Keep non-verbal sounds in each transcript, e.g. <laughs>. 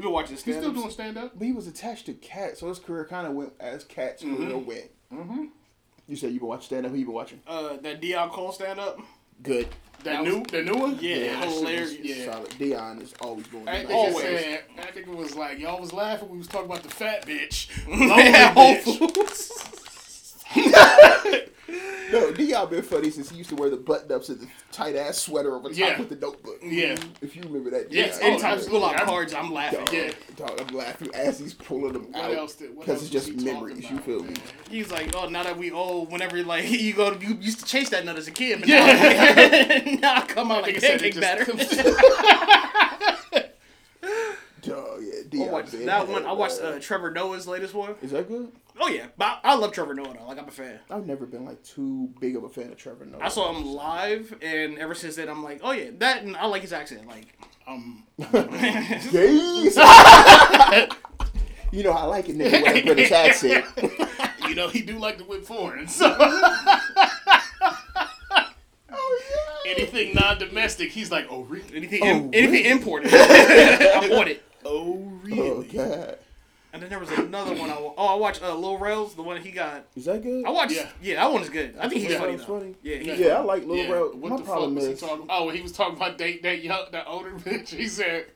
We've been watching He's still doing stand up. But he was attached to Cat, so his career kind of went as Cat's career went. Mm-hmm. You said you been watching stand up. Who you been watching? uh, that Deon Cole stand up. Good. That, That new, was- the new one. Yeah, that shit was- hilarious. Yeah. Solid. Dion is always going. I to think, Always. it said, I think it was like y'all was laughing. when We was talking about the fat bitch, Yeah, lonely Whole bitch. <laughs> No, Deon been funny since he used to wear the button ups and the tight ass sweater over the top Yeah. with the notebook. Yeah. If you remember that. Yes, Deon. anytime you pull out cards, I'm laughing. Dog, Yeah. dog, I'm laughing as he's pulling them What out else did- what because it's just memories. talking You feel me? He's like, oh, now that we old, whenever like <laughs> you go, you used to chase that nut as a kid, but Yeah. now, <laughs> <laughs> now I come out like it pancake batter. Yeah, I watched that one. I watched uh, Trevor Noah's latest one. Is that good? Oh yeah, but I, I love Trevor Noah though. Like I'm a fan. I've never been like too big of a fan of Trevor Noah. I saw him live, and ever since then, I'm like, oh yeah, that and I like his accent. Like, Um, <laughs> <laughs> you know I like a nigga with a British accent. <laughs> you know he do like to whip foreign. So anything non-domestic, he's like, oh really? anything, Oh, anything really? imported, I want it. Oh oh god, And then there was another one. I wa- oh, I watched uh, Lil Rels, the one he got. is that good? I watched. Yeah, Yeah. that one is good. I think he's Yeah. funny. Though. funny. Yeah, he's Yeah, I like Lil Yeah. Rel. What My the problem fuck was he is talking? Oh, he was talking about that that young, that older <laughs> bitch. He said.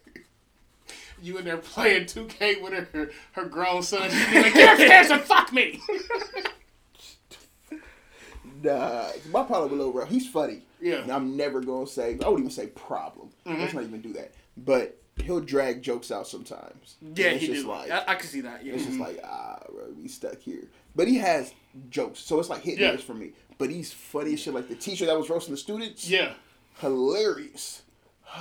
You in there playing 2K with her, her grown son. She'd be like, get upstairs and fuck me. <laughs> Nah, my problem with Lil Rel, he's funny. Yeah. Mm-hmm. And I'm never gonna say. I wouldn't even say problem. Let's not even do that. But he'll drag jokes out sometimes. Yeah, it's he just do. Like, I, I can see that. Yeah. It's just like ah, bro, we stuck here. But he has jokes, so it's like hit Yeah. yeah. for me. But he's funny as shit. Like the teacher that was roasting the students. Yeah. hilarious,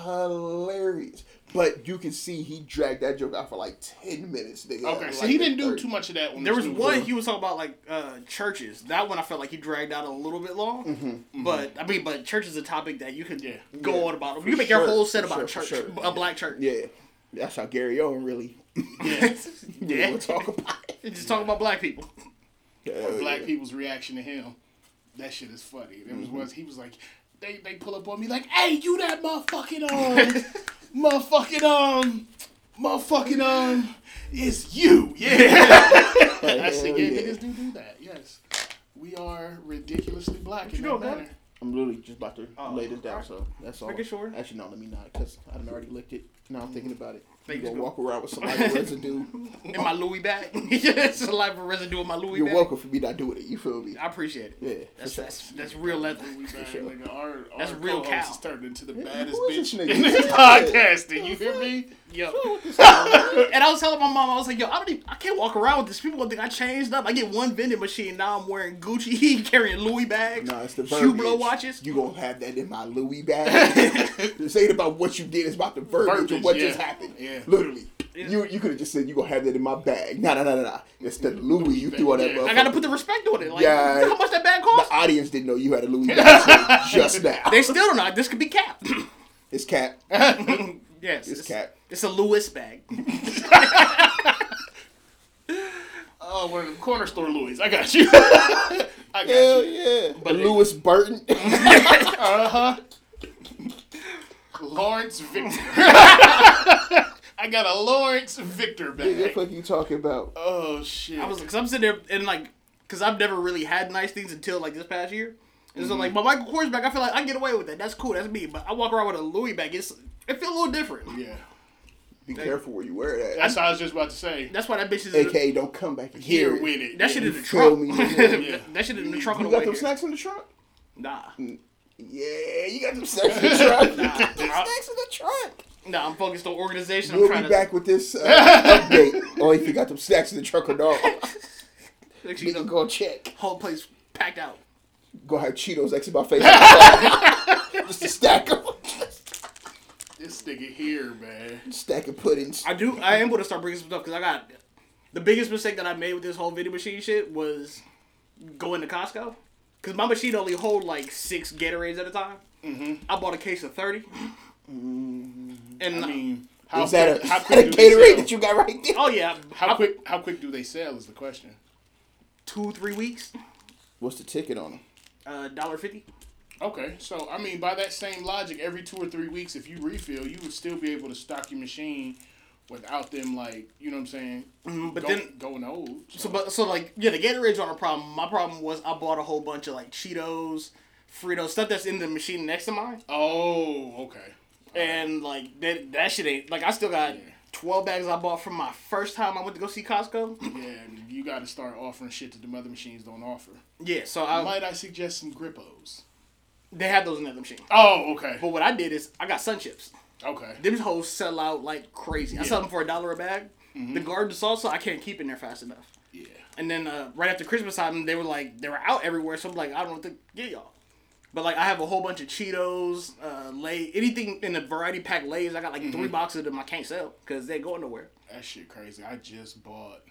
hilarious. But you can see he dragged that joke out for like ten minutes. Nigga. Okay, so Like he didn't do too much of that one. There was one he was talking about like uh, churches. That one I felt like he dragged out a little bit long. Mm-hmm. But I mean, but church is a topic that you can Yeah. go Yeah. on about. For You can make sure, your whole set for about sure, a church, sure. a black church. Yeah, that's how Gary Owen really. <laughs> Yeah. <laughs> yeah. We'll talk about it. Just talking about black people. Hell black yeah. people's reaction to him. That shit is funny. There was Mm-hmm. once he was like, they they pull up on me like, hey, you that motherfucking um, <laughs> motherfucking um, motherfucking um, it's you, yeah. <laughs> I said, Hell yeah, yeah. niggas do do that. Yes, we are ridiculously black in you that doing, manner. man? I'm literally just about to Oh, lay this down, so that's all. Making sure. Actually, no, let me not, because I've already licked it. Now I'm thinking about it. Think You it's gonna walk around with some <laughs> residue. In my Louis bag. it's a life of residue in my Louis. You're bag. welcome for me not doing it. You feel me? I appreciate it. Yeah, That's for sure. that's that's real leather. We back, sure. nigga. Our, That's our real cow. has turned into the Yeah, baddest bitch in nigga? <laughs> this podcasting. You hear me? Yo. <laughs> and I was telling my mom, I was like, yo, I don't even, I can't walk around with this. People gonna think I changed up. I get one vending machine. Now I'm wearing Gucci, carrying Louis bags, No, it's the Hublot watches. You gonna have that in my Louis bag. this ain't about what you did. It's about the verbiage, Verbiage, of what yeah. just happened. Yeah. Literally. You you could have just said you gonna have that in my bag. Nah, nah, nah, nah. It's the Louis you threw on that Yeah. I gotta put the respect on it. Like, Yeah. you know how much that bag costs? The audience didn't know you had a Louis <laughs> bag just now. They still don't know. This could be cap. <clears throat> <laughs> It's cap. yes, It's cap. It's a Lewis bag. <laughs> Oh, one of them corner store Louis. I got you. I got Hell you. yeah. But it- Burton. Uh huh. Lawrence Victor. I got a Lawrence Victor bag. what the bag. fuck you talking about? Oh shit. I was, cause I'm sitting there and like, cause I've never really had nice things until like this past year. And so mm-hmm. like my Michael Kors bag, I feel like I get away with that. That's cool. That's me. But I walk around with a Louis bag. It's it feels a little different. yeah. Be careful where you wear that. That's what I was just about to say. That's why that bitch is AKA don't come back and Here hear with it. it. <laughs> that yeah. shit in the You trunk. me? Yeah. that shit in the trunk on You got way them here. snacks in the trunk? Nah, Yeah, you got them snacks in the trunk. Nah. Snacks in the trunk. Nah. I'm focused on organization. I'm We'll trying be to back with this uh, <laughs> update. Or if you got them snacks in the truck or not. make sure you Nigga know, go check. whole place packed out. Go have Cheetos X in my face. <laughs> Just a stack of This nigga here, man. stack of puddings. I do. I am going to start bringing some stuff because I got the biggest mistake that I made with this whole video machine shit was going to Costco because my machine only hold like six Gatorades at a time. Mm-hmm. I bought a case of thirty, and I mean, how Is that quick, a, how is quick that a do they Gatorade sell? that you got right there? oh yeah, How I- quick? How quick do they sell? Is the question. two three weeks, What's the ticket on them? uh, dollar fifty. Okay, so I mean, by that same logic, every two or three weeks, if you refill, you would still be able to stock your machine without them like you know what I'm saying. Mm, but go- then going old. So, but so like yeah, the Gatorade's aren't a problem. My problem was I bought a whole bunch of like Cheetos, Fritos, stuff that's in the machine next to mine, oh, okay. And like that that shit ain't like I still got Yeah. twelve bags I bought from my first time I went to go see Costco. Yeah, you got to start offering shit that the mother machines don't offer. yeah, so I Might I suggest some Grippos? they had those in the other machine. Oh, okay. But what I did is I got sun chips. Okay. Them hoes sell out like crazy. I sell them for a dollar a bag. The garden salsa I can't keep in there fast enough. Yeah. And then uh, right after Christmas time, they were like they were out everywhere. So I'm like, I don't know to get y'all. But like I have a whole bunch of Cheetos, uh, Lay, anything in the variety pack Lays. I got like three boxes of them I can't sell because they're going nowhere. That shit crazy. I just bought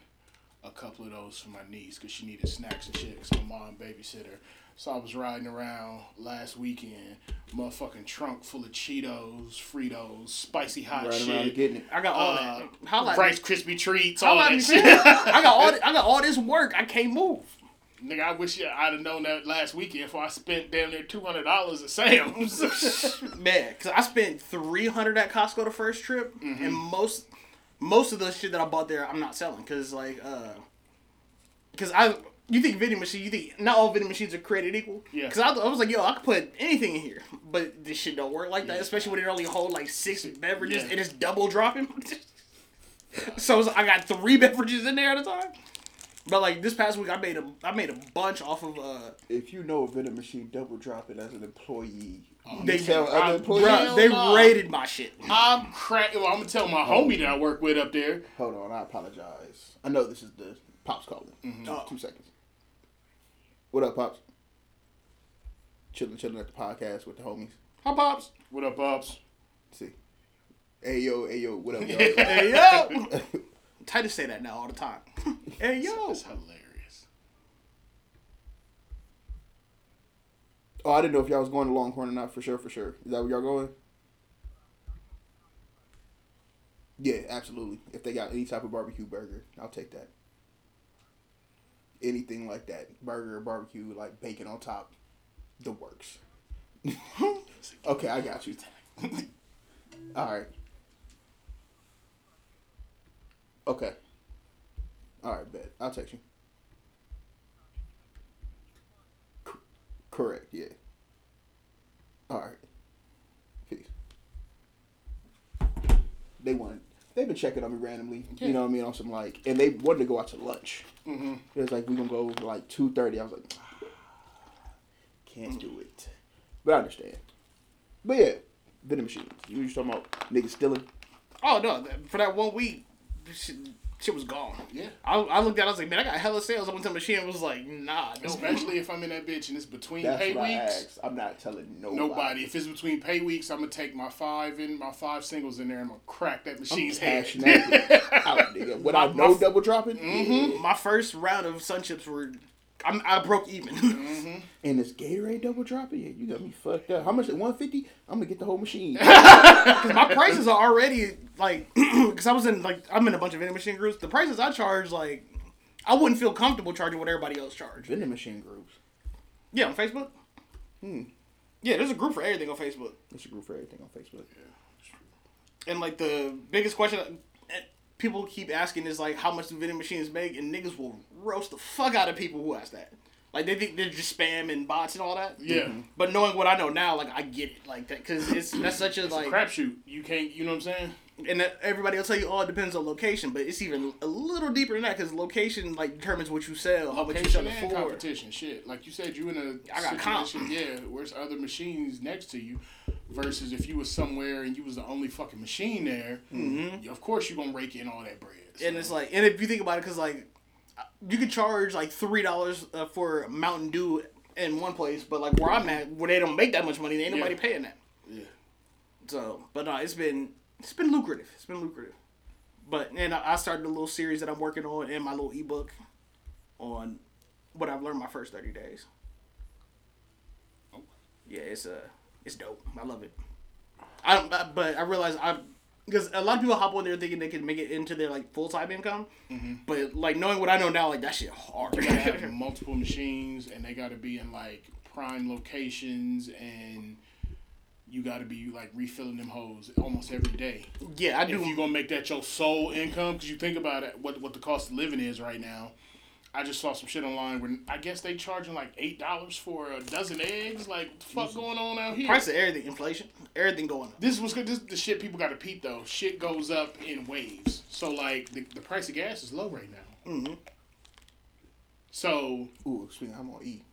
a couple of those for my niece because she needed snacks and shit. Cause my mom babysitter. So I was riding around last weekend, motherfucking trunk full of Cheetos, Fritos, spicy hot Right around shit, getting it. I got all uh, that. How like Rice Krispie treats, all how that shit. <laughs> I got all <laughs> this, I got all this work. I can't move. Nigga, I wish I'd have known that last weekend before I spent damn near two hundred dollars at Sam's. <laughs> Man, because I spent three hundred at Costco the first trip, and most most of the shit that I bought there, I'm not selling because like, uh, because I you think vending machine, you think not all vending machines are created equal. Yeah. Because I, I was like, yo, I could put anything in here, but this shit don't work like that, especially when it only hold like six beverages Yeah. and it's double dropping. <laughs> so I got three <laughs> beverages in there at a time. But like this past week, I made a I made a bunch off of uh If you know a vending machine double drop it as an employee, they you tell I- other employees. bruh, Hell they nah. rated my shit. I'm crack. Well, I'm gonna tell my homie that I work with up there. Hold on, I apologize. I know this is the pops calling. Oh. Two seconds. What up, pops? Chilling, chilling at the podcast with the homies. Hi pops. What up, Bubs? See, hey yo, hey yo, what up, y'all? <laughs> Hey yo. <laughs> Titus say that now all the time. <laughs> hey yo. That's hilarious. oh, I didn't know if y'all was going to Longhorn or not. For sure, for sure. Is that where y'all going? Yeah, absolutely. If they got any type of barbecue burger, I'll take that. Anything like that, burger, barbecue, like bacon on top, the works. <laughs> okay, I got you. <laughs> All right. Okay. All right, bet. I'll text you. C- correct. Yeah. All right. Peace. They want. They've been checking on me randomly. Yeah. You know what I mean? On some like, and they wanted to go out to lunch. Mm-hmm. It was like we gonna go like two thirty. I was like, "Ah, <sighs> can't do it, but I understand. But yeah, vending machines. You were just talking about niggas stealing. Oh no, for that one week, shit, shit was gone. Yeah. I, I looked at, it, I was like, man, I got hella sales. I went to the machine and was like, nah, no. Especially if I'm in that bitch and it's between That's pay what I weeks. I'm not telling nobody. Nobody. If it's between pay weeks, I'm gonna take my five and my five singles in there and I'm gonna crack that I'm machine's head. cashing that bitch <laughs> out, nigga. Without My- no my- double dropping. Mm-hmm. My first round of sun chips were, I'm, I broke even. <laughs> Mm-hmm. And this Gatorade double dropping, yeah, you got me fucked up. How much? One fifty. I'm gonna get the whole machine. <laughs> <laughs> Because my prices are already like, <clears throat> because I was in like, I'm in a bunch of vending machine groups. The prices I charge, like, I wouldn't feel comfortable charging what everybody else charge. vending machine groups. Yeah, on Facebook. Hmm. Yeah, there's a group for everything on Facebook. There's a group for everything on Facebook. Yeah. And like the biggest question that people keep asking is like, how much do vending machines make? And niggas will roast the fuck out of people who ask that. Like they think they're just spam and bots and all that. Yeah. Mm-hmm. But knowing what I know now, like I get it like that because it's that's such a It's like a crapshoot. You can't. You know what I'm saying? And everybody will tell you, oh, it depends on location, but it's even a little deeper than that because location like determines what you sell, how much you sell and for. competition. Shit. Like you said, you in a I got comp. situation. Yeah, where's other machines next to you? Versus if you was somewhere and you was the only fucking machine there, of course you are gonna rake in all that bread. Mm-hmm. And it's like, and if you think about it, because like you could charge like three dollars uh, for Mountain Dew in one place, but like where I'm at, where they don't make that much money, there ain't nobody Yeah. paying that. yeah. So, but no, it's been it's been lucrative. It's been lucrative. But and I started a little series that I'm working on in my little ebook on what I've learned my first thirty days. Oh. Yeah, it's uh it's dope. I love it. I don't, I- but I realize I because a lot of people hop on there thinking they can make it into their like full time income, but like knowing what I know now, like that shit hard. You have <laughs> multiple machines, and they gotta be in like prime locations, and you got to be like refilling them hoes almost every day. Yeah, I do. If you gonna make that your sole income, because you think about it, what what the cost of living is right now. I just saw some shit online where I guess they charging like eight dollars for a dozen eggs. Like, what the fuck going on out here? Price of everything, inflation, everything going up. This was good. This the shit people got to peep though. Shit goes up in waves. So like the, the price of gas is low right now. Mm-hmm. So Ooh, speaking, I'm gonna eat.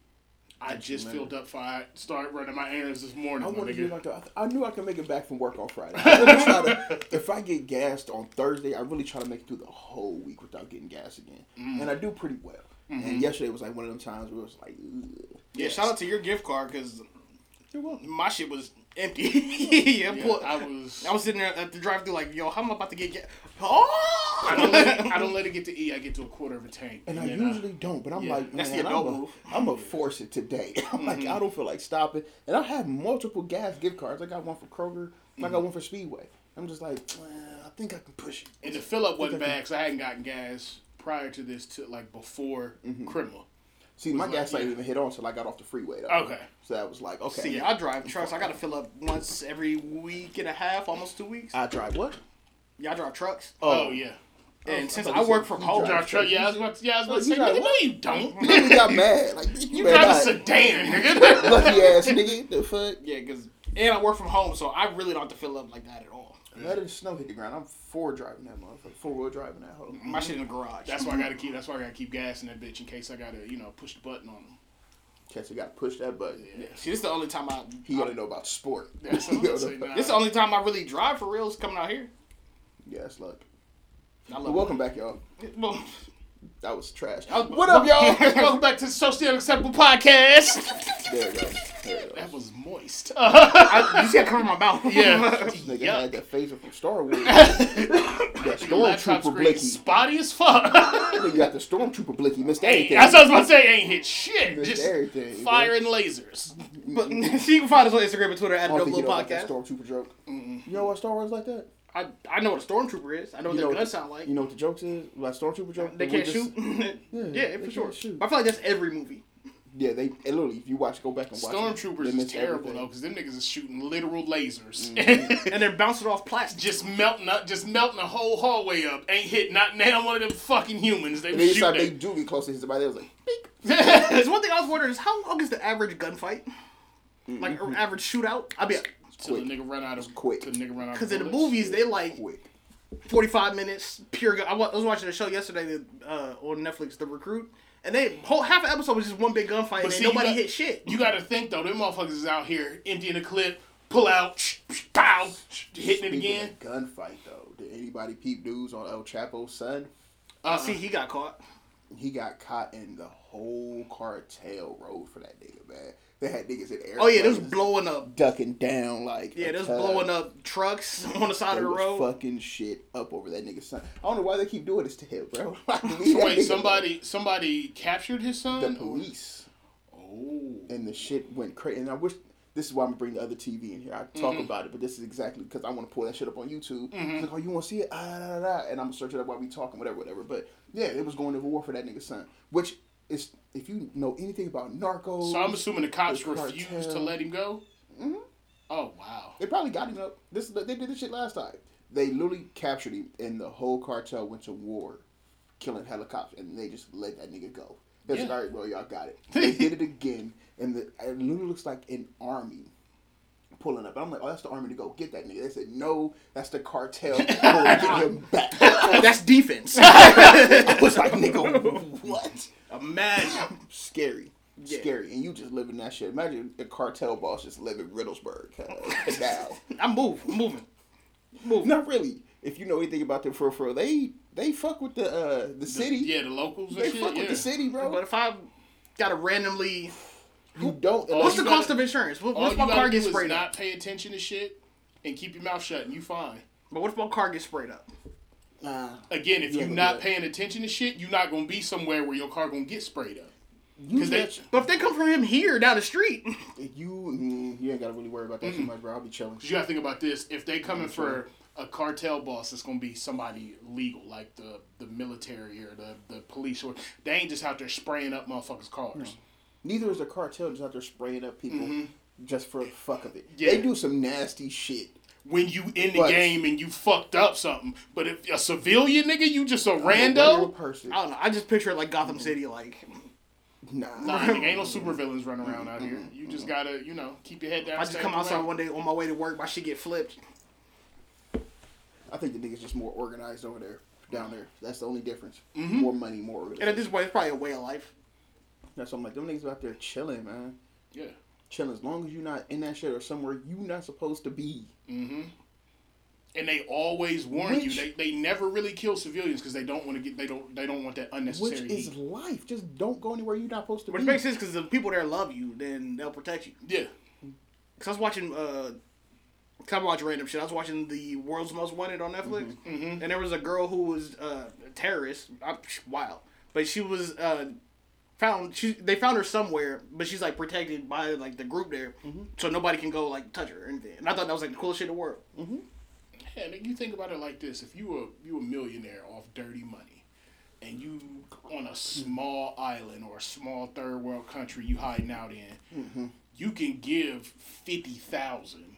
I just man. filled up for I start running my errands this morning. I wanted to like a, I knew I could make it back from work on Friday. <laughs> I really try to, if I get gassed on Thursday, I really try to make it through the whole week without getting gas again, Mm. and I do pretty well. Mm-hmm. And yesterday was like one of them times where it was like, Ugh. Yeah, Yes. shout out to your gift card because my shit was empty. <laughs> yeah, Yeah, pull- I was. I was sitting there at the drive through like, yo, how am I about to get gas? Oh! I don't, let it, I don't <laughs> let it get to E. I get to a quarter of a tank. And I then usually don't, but I'm yeah, like, that's the man, adult I'm a, gonna force it today. <laughs> I'm like, mm-hmm. I don't feel like stopping, and I have multiple gas gift cards. I got one for Kroger, I got mm-hmm. one for Speedway. I'm just like, well, I think I can push it. And the fill up wasn't bad because I hadn't gotten gas prior to this to like before mm-hmm. criminal. See, my gas light yeah. didn't even hit on until I got off the freeway. Though. Okay. So that was like, okay. See, I drive trucks. I got to fill up once every week and a half, almost two weeks. I drive what? Yeah, I drive trucks. Oh, oh yeah. and oh, I since thought I work from home, drive Drive truck. Yeah, I was about to, yeah, I was oh, about to Oh, say, you drive nigga, no, you don't. <laughs> He got mad. Like, <laughs> you, You better drive a not. sedan, <laughs> nigga. Lucky ass nigga. The fuck? yeah, because and I work from home, so I really don't have to fill up like that at all. Let it snow hit the ground. I'm four driving that motherfucker. Four wheel driving that hoe. My shit in the garage. That's why I gotta keep. That's why I gotta keep gas in that bitch in case I gotta, you know, push the button on them. Catch, got to push that button. Yeah. See, this is the only time I. He only know about sport. <laughs> That's He what I'm don't saying. know- Nah. This is the only time I really drive for real is coming out here. Yeah, it's luck. Well, welcome back, y'all. Well, That was trash. I- what up, y'all? <laughs> Welcome back to the Socially Unacceptable Podcast. there you go. There you go. That was moist. <laughs> I, you see, I cover my mouth. Yeah. <laughs> This nigga Yuck. had that phaser from Star Wars. that Your laptop stormtrooper screen blicky. spotty as fuck. Nigga got the stormtrooper blicky. Missed Hey, everything. that's what I was about to say. Ain't hit shit. Missed Just everything. bro. fire and lasers. Mm-hmm. But see, you can find us on Instagram and Twitter at I don't Dope Little know about that Podcast. stormtrooper joke. You know what Star Wars like that? I, I know what a stormtrooper is. I know what You their know guns sound like. You know what the jokes is? Like stormtrooper joke? they can't just- shoot. <laughs> yeah, they for sure. shoot. I feel like that's every movie. Yeah, they literally if you watch, go back and watch. Stormtroopers they is terrible everything. though, because them niggas is shooting literal lasers. <laughs> And they're bouncing off plastic. just melting up, just melting the whole hallway up. Ain't hit not now one of them fucking humans. They And was then shooting. they do get close to his somebody. They was like. <laughs> There's one thing I was wondering is how long is the average gunfight? Like Mm-hmm. an average shootout? I mean, till the nigga run out of quick. Till the nigga run out. because in the movies they like quick. 45 minutes pure gun. I was watching a show yesterday uh, on Netflix, The Recruit, and they whole half an episode was just one big gunfight and see, nobody got- hit shit. You got to think though, them motherfuckers is out here emptying a clip, pull out, sh- sh- pow, sh- hitting it Speaking again. of gunfight though, did anybody peep news on El Chapo's son? Uh, See, he got caught. He got caught and the whole cartel rode for that nigga, man. They had niggas in air. Oh yeah, they was blowing up. ducking down like Yeah, they was blowing up trucks <laughs> on the side They of the road. fucking shit up over that nigga's son. I don't know why they keep doing this to him, bro. <laughs> <laughs> Like, So wait, somebody somebody captured his son. the police Oh. and the shit went crazy. And I wish this is why I'm bringing the other TV in here. I talk Mm-hmm. about it, but this is exactly because I want to pull that shit up on YouTube. It's Like, oh, you want to see it? Ah, da, da, da. And I'm gonna search it up while we talking, whatever, whatever. But yeah, it was going to war for that nigga's son, which is if you know anything about narcos. So I'm assuming the cops the refused to let him go. Mm-hmm. Oh wow. They probably got him up. This they did this shit last time. They literally captured him, and the whole cartel went to war, killing helicopters, and they just let that nigga go. That's Yeah. all right, bro. Y'all got it. <laughs> They did it again, and the, it literally looks like an army pulling up. I'm like, oh, that's the army to go get that nigga. They said, no, that's the cartel <laughs> going to get him back. <laughs> That's defense. <laughs> I was like, nigga, what? Imagine. Scary. Yeah. Scary. And you just living that shit. Imagine a cartel boss just live in Riddlesburg. Now. I'm moving. I'm moving. Moving. Not really. If you know anything about them for for they they fuck with the uh the city. Yeah, the locals and they shit. fuck yeah. with the city, bro. But if I gotta randomly, you don't. What's you the gotta- cost of insurance? What, All what if my car do gets is sprayed up? not pay attention to shit and keep your mouth shut, and you fine. But what if my car gets sprayed up? Nah, Again, if Yeah, you're not paying attention to shit, you're not gonna be somewhere where your car gonna get sprayed up. you they- But if they come from him here down the street, you mm, you ain't gotta really worry about that too much, bro. I'll be chilling. Cause you gotta think about this: if they coming for a cartel boss, it's gonna be somebody legal, like the the military or the the police, or they ain't just out there spraying up motherfuckers' cars. Neither is the cartel just out there spraying up people. Mm-hmm. just for the fuck of it. Yeah. They do some nasty shit. when you in the But- game and you fucked up something. But if a civilian nigga, you just a Regular rando. person. I don't know. I just picture it like Gotham City, like Nah. Nah, nigga, ain't no <laughs> supervillains running around out here. You just gotta, you know, keep your head down. I just come outside way. one day on my way to work, my shit get flipped. I think the niggas just more organized over there, down there. That's the only difference. Mm-hmm. More money, more And at this point, it's probably a way of life. That's something like them niggas out there chilling, man. Yeah. Chilling. As long as you're not in that shit or somewhere you not supposed to be. Mm-hmm. And they always warn Which- you. They, they never really kill civilians because they don't want to get they don't they don't want that unnecessary. Which unnecessary is heat. life. Just don't go anywhere you're not supposed to Which be. makes sense because the people there love you, then they'll protect you. Yeah. Cause I was watching, uh, cause I watch random shit. I was watching the World's Most Wanted on Netflix, Mhm. and there was a girl who was uh, a terrorist. I, wow, but she was uh, found. She they found her somewhere, but she's like protected by like the group there, mm-hmm. so nobody can go like touch her or anything. And I thought that was like the coolest shit in the world. Mm-hmm. Yeah, nigga, you think about it like this: if you were you a millionaire off dirty money, and you on a small island or a small third world country you hiding out in, mm-hmm. you can give fifty thousand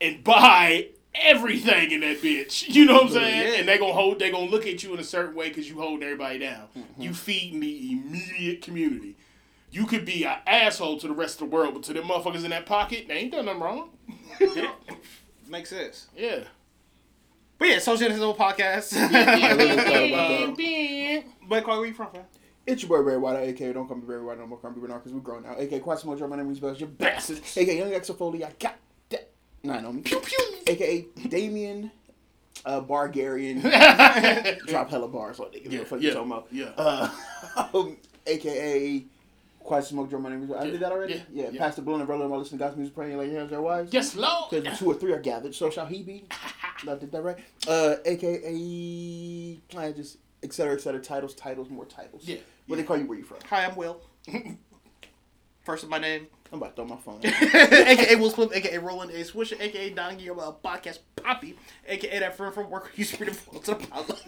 and buy everything in that bitch. <laughs> You know what I'm saying? Yeah. And they gonna hold, they gonna look at you in a certain way because you holding everybody down. Mm-hmm. You feeding the immediate community. You could be an asshole to the rest of the world, but to them motherfuckers in that pocket, they ain't done nothing wrong. <laughs> Makes sense. Yeah. But yeah, Social Little Podcast. I really thought about that. but Carl, where you from, fam? It's your boy Barry White, aka Don't Call Me Barry White no more, call me Bernard, because we're grown now. Aka Quasimo Joe, my name is Bells, you bastards. Aka Young Exofolia, I got know me. Pew pew. Aka Damien, uh, Bargarian, <laughs> drop hella bars, what nigga, Yeah, fuck yeah, you talking about? yeah. Uh, <laughs> um, aka Joe, my name is I did that already? yeah, Yeah, yeah. Pastor Blown and Brother, my listening to God's music, praying like hands their wives. Yes, Lord. Because two or three are gathered, so shall he be. <laughs> I did that right. Uh, AKA, I just, et cetera, et cetera, titles, titles, more titles. Yeah, What they call you, where you from? Hi, I'm Will. First of my name. I'm about to throw my phone. <laughs> aka Will Smith, aka Roland A. Swisher, aka Don Guillermo, uh, podcast Poppy, aka that friend from work who used to be the phone to the pilot.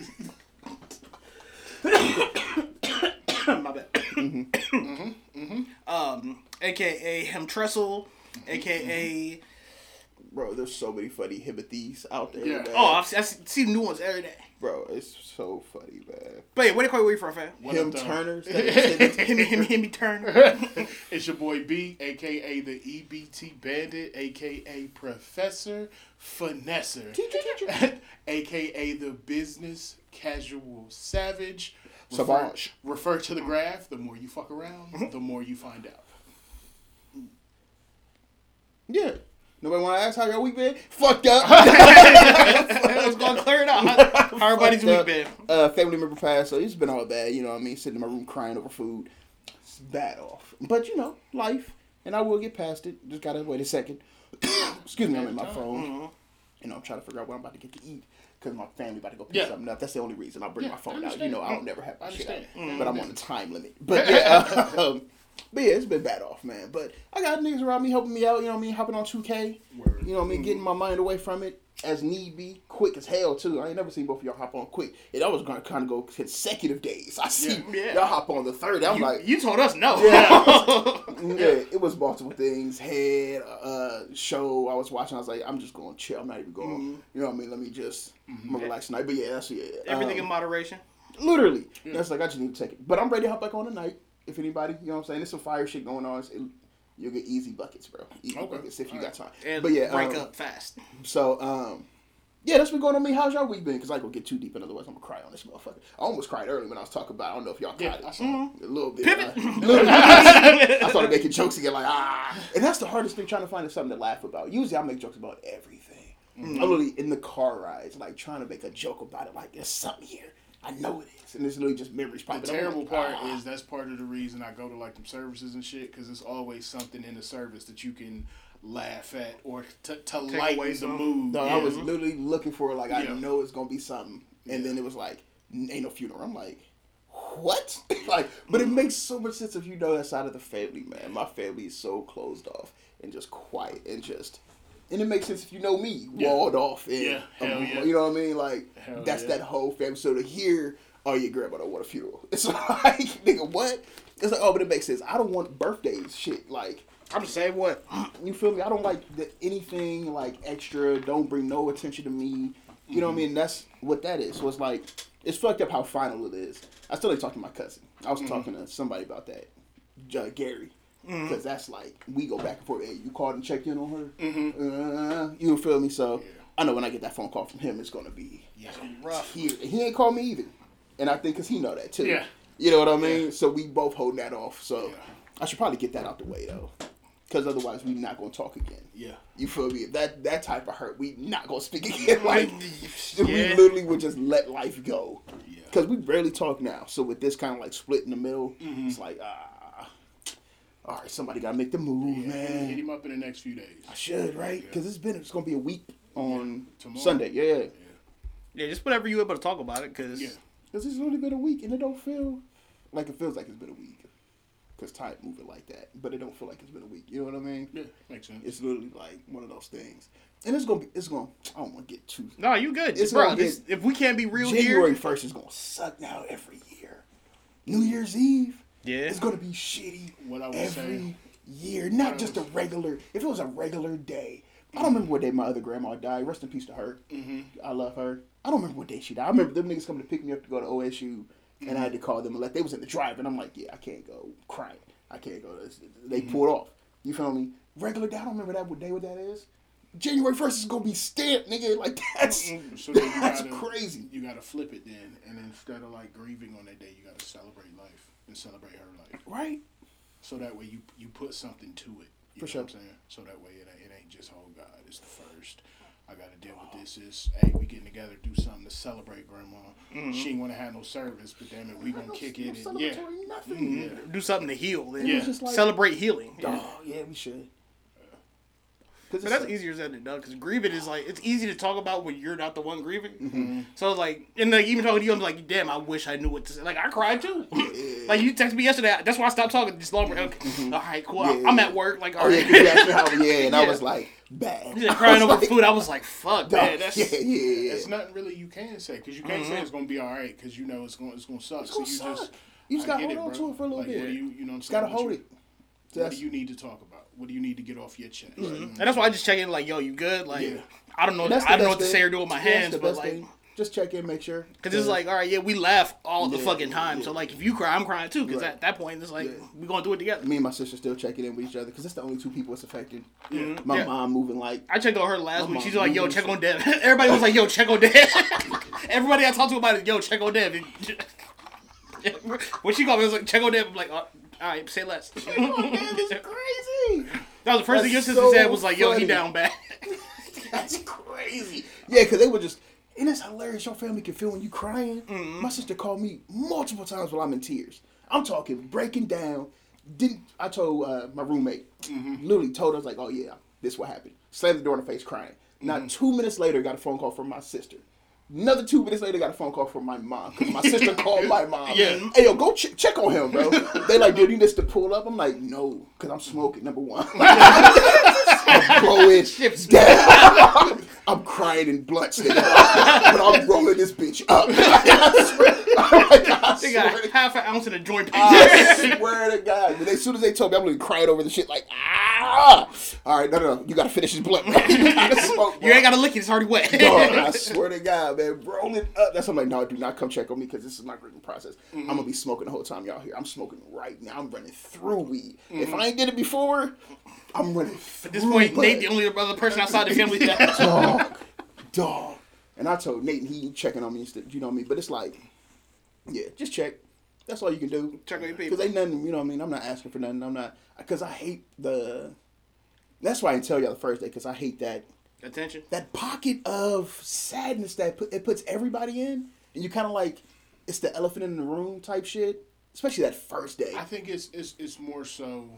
<laughs> My bad. Um, aka Hem Trestle, aka. Bro, there's so many funny Hibithies out there, Yeah. Oh, I've, I see new ones every day. Bro, it's so funny, man. But yeah, where they call you where you from, fam? What Him up, though? Turners. <laughs> that is- Him, <laughs> him, him, me turn. <laughs> It's your boy B, aka the EBT Bandit, aka Professor Finesser, Teacher, teacher. aka the Business Casual Savage. Savage. Refer to the graph. The more you fuck around, mm-hmm. the more you find out. Yeah. Nobody want to ask how your week been? Fucked <laughs> up. <laughs> Was gonna clear it out. <laughs> How, everybody's week been? Uh, family member passed, so it's been all bad. You know what I mean? Sitting in my room crying over food. It's bad off. But, you know, life. And I will get past it. Just gotta wait a second. <coughs> Excuse me, I'm in my phone. You know, I'm trying to figure out what I'm about to get to eat. Because my family about to go pick Yeah. something up. That's the only reason I bring Yeah, my phone out. You know, I don't never have my shit out. understand. But I'm on the time limit. But yeah, um, but yeah, it's been bad off, man. But I got niggas around me helping me out. You know what I mean? Hopping on 2K. Word. You know what I mean? Getting my mind away from it as need be. Quick as hell too. I ain't never seen both of y'all hop on quick. It always gonna kind of go consecutive days. I see Yeah. y'all hop on the third. I'm You, like, you told us no. <laughs> yeah, it was multiple things. Head, uh, show I was watching. I was like, I'm just going to chill. I'm not even going. You know what I mean? Let me just gonna relax tonight. But yeah, that's yeah. Everything um, in moderation. literally. That's like I just need to take it. But I'm ready to hop back on tonight. If anybody, you know what I'm saying, there's some fire shit going on. It, you'll get easy buckets, bro. Easy Okay. buckets if you got time. And but yeah, break um, up fast. So, um, yeah, that's been going on me. How's y'all week been? Because I go get too deep, in otherwise I'm gonna cry on this motherfucker. I almost cried earlier when I was talking about. It. I don't know if y'all Yeah, caught I it. saw A little bit. Pivot. <laughs> uh, little- I started making jokes again, like ah, and that's the hardest thing trying to find something to laugh about. Usually I make jokes about everything. I'm literally in the car rides, like trying to make a joke about it. Like there's something here. I know it is, and it's literally just memories The popping. up. Terrible like, part ah. is that's part of the reason I go to like them services and shit because it's always something in the service that you can laugh at or to, to away lighten the mood. No, Yeah. I was literally looking for like I Yeah. know it's gonna be something, and then it was like ain't no funeral. I'm like, what? <laughs> like, but it makes so much sense if you know that side of the family, man. My family is so closed off and just quiet and just. And it makes sense if you know me, Yeah. walled off, and Yeah, um, yeah. you know what I mean. Like Hell that's yeah. that whole family. So to hear, oh, your grandma don't want a funeral. <laughs> It's like, nigga, what? It's like, oh, but it makes sense. I don't want birthdays, shit. Like I'm the same way. You feel me? I don't like the, anything like extra. Don't bring no attention to me. You know what I mean? That's what that is. So it's like it's fucked up how final it is. I still ain't talking to my cousin. I was talking to somebody about that, uh, Gary, because that's like we go back and forth. Hey, you called and checked in on her. Uh, you feel me? So I know when I get that phone call from him, it's gonna be Yeah. Rough. he. He ain't called me either, and I think because he know that too. Yeah. You know what I mean? So we both holding that off. So Yeah. I should probably get that out the way though, because otherwise we not gonna talk again. Yeah. You feel me? That that type of hurt, we not gonna speak again. <laughs> Like we literally would just let life go. Yeah. Because we barely talk now. So with this kind of like split in the middle, Mm-hmm. it's like ah, all right, somebody gotta make the move, Hit man. him up in the next few days. I should, right? Because it's been it's gonna be a week on Tomorrow. Sunday. Yeah, Yeah, just whenever you able to talk about it, cause Yeah. because it's only been a week and it don't feel like it feels like it's been a week. Because time moving like that, but it don't feel like it's been a week. You know what I mean? Yeah, makes sense. It's literally like one of those things, and it's gonna be. It's gonna. I don't want to get too no, you good, It's bro. This, if we can't be real here. January first is gonna suck now every year. New Year's Eve, yeah, it's gonna be shitty What I would every say- year. Not I just a regular. If it was a regular day, I don't remember what day my other grandma died. Rest in peace to her. Mm-hmm. I love her. I don't remember what day she died. I remember them niggas coming to pick me up to go to OSU, and I had to call them and let. They was in the drive, and I'm like, yeah, I can't go. Crying, I can't go. They Mm-hmm. pulled off. You feel me? Regular day. I don't remember that what day what that is. January first is gonna be stamped, nigga. <laughs> Like that's So then you that's gotta, crazy. You gotta flip it then, and instead of like grieving on that day, you gotta celebrate life and celebrate her life. Right? So that way you you put something to it. You For know sure. what I'm saying? So that way it ain't, it ain't just oh God, it's the first. I gotta deal with this. Is hey, we getting together, do something to celebrate grandma. Mm-hmm. She ain't want to have no service, but damn it, we gonna kick it. No And, yeah, nothing. yeah. do something to heal. And Yeah. Just like- celebrate healing. Oh, yeah, we should. Cause But that's a- easier said than done because grieving is like it's easy to talk about when you're not the one grieving. Mm-hmm. So like, and like even talking to you, I'm like, damn, I wish I knew what to say. Like I cried too. <laughs> like you texted me yesterday. That's why I stopped talking this long. Okay. All right, cool. Mm-hmm. Yeah. I'm at work. Like, all Oh yeah, right. 'cause you asked me how yeah, and I <laughs> was like, bad. He's like crying over <laughs> like, food. I was like, fuck, dog, man. That's yeah, yeah, yeah. There's nothing really you can say because you can't say it's gonna be all right because you know it's gonna it's gonna suck. It's gonna so you suck. just You just I gotta get hold on bro. to it for a little like, bit. What you you know what I'm saying? gotta hold you- it. What do you need to talk about? What do you need to get off your chest? You know? and that's why I just check in. Like, yo, you good? Like, Yeah. I don't know. and that's the I don't know what to thing. say or do with my that's hands, the but best like. thing. just check in, make sure. Cause it's like, all right, yeah, we laugh all the Yeah, fucking time. yeah. So like, if you cry, I'm crying too. Cause Right. at that point, it's like Yeah. we gonna do it together. me and my sister still checking in with each other because that's the only two people it's affected. Mhm. My Yeah. mom moving like I checked on her last week. She's like, "Yo, check on Dev." <laughs> Everybody was like, "Yo, check on Dev." <laughs> Everybody I talked to about it, "Yo, check on Dev." <laughs> when she called me, I was like, "Check on Dev." I'm like, "All right, say less." <laughs> that crazy. That was the first thing your sister so said was like, "Yo, he down bad." <laughs> That's crazy. Yeah, because they were just, and it's hilarious. Your family can feel when you crying. Mm-hmm. My sister called me multiple times while I'm in tears. I'm talking breaking down. Didn't I told uh, my roommate? Mm-hmm. Literally told us like, oh yeah, this what happened. Slammed the door in the face, crying. Not two minutes later, got a phone call from my sister. Another two minutes later, got a phone call from my mom because my sister <laughs> called my mom. Yeah. Hey yo, go ch- check on him, bro. <laughs> they like, dude, he needs to pull up. I'm like, no, because I'm smoking. Number one. <laughs> I'm blowing Chips. down. I'm crying in blunts, nigga. but I'm rolling this bitch up. I swear, like, They got to half an ounce in a joint. Ah, I <laughs> swear to God. But as soon as they told me, I'm like crying over the shit, like, ah. All right, no, no, no. You got to finish this blunt, bro. You <laughs> smoke, bro. you ain't gotta lick it; it's already wet. Dog, I <laughs> swear to God, man, rolling up. That's why I'm like, no, do not come check on me because this is my grieving process. I'm gonna mm-hmm. be smoking the whole time y'all here. I'm smoking right now. I'm running through weed. If mm-hmm. I ain't did it before, I'm running through. At this point. Nate, the only other person outside the family that. dog, dog. And I told Nate, and he checking on me. You know what I mean? But it's like, yeah, just check. That's all you can do. Check on your people. Because ain't nothing. You know what I mean? I'm not asking for nothing. I'm not. Because I hate the. That's why I didn't tell y'all the first day. Because I hate that Attention. that pocket of sadness that put, it puts everybody in, and you kind of like it's the elephant in the room type shit. Especially that first day. I think it's it's it's more so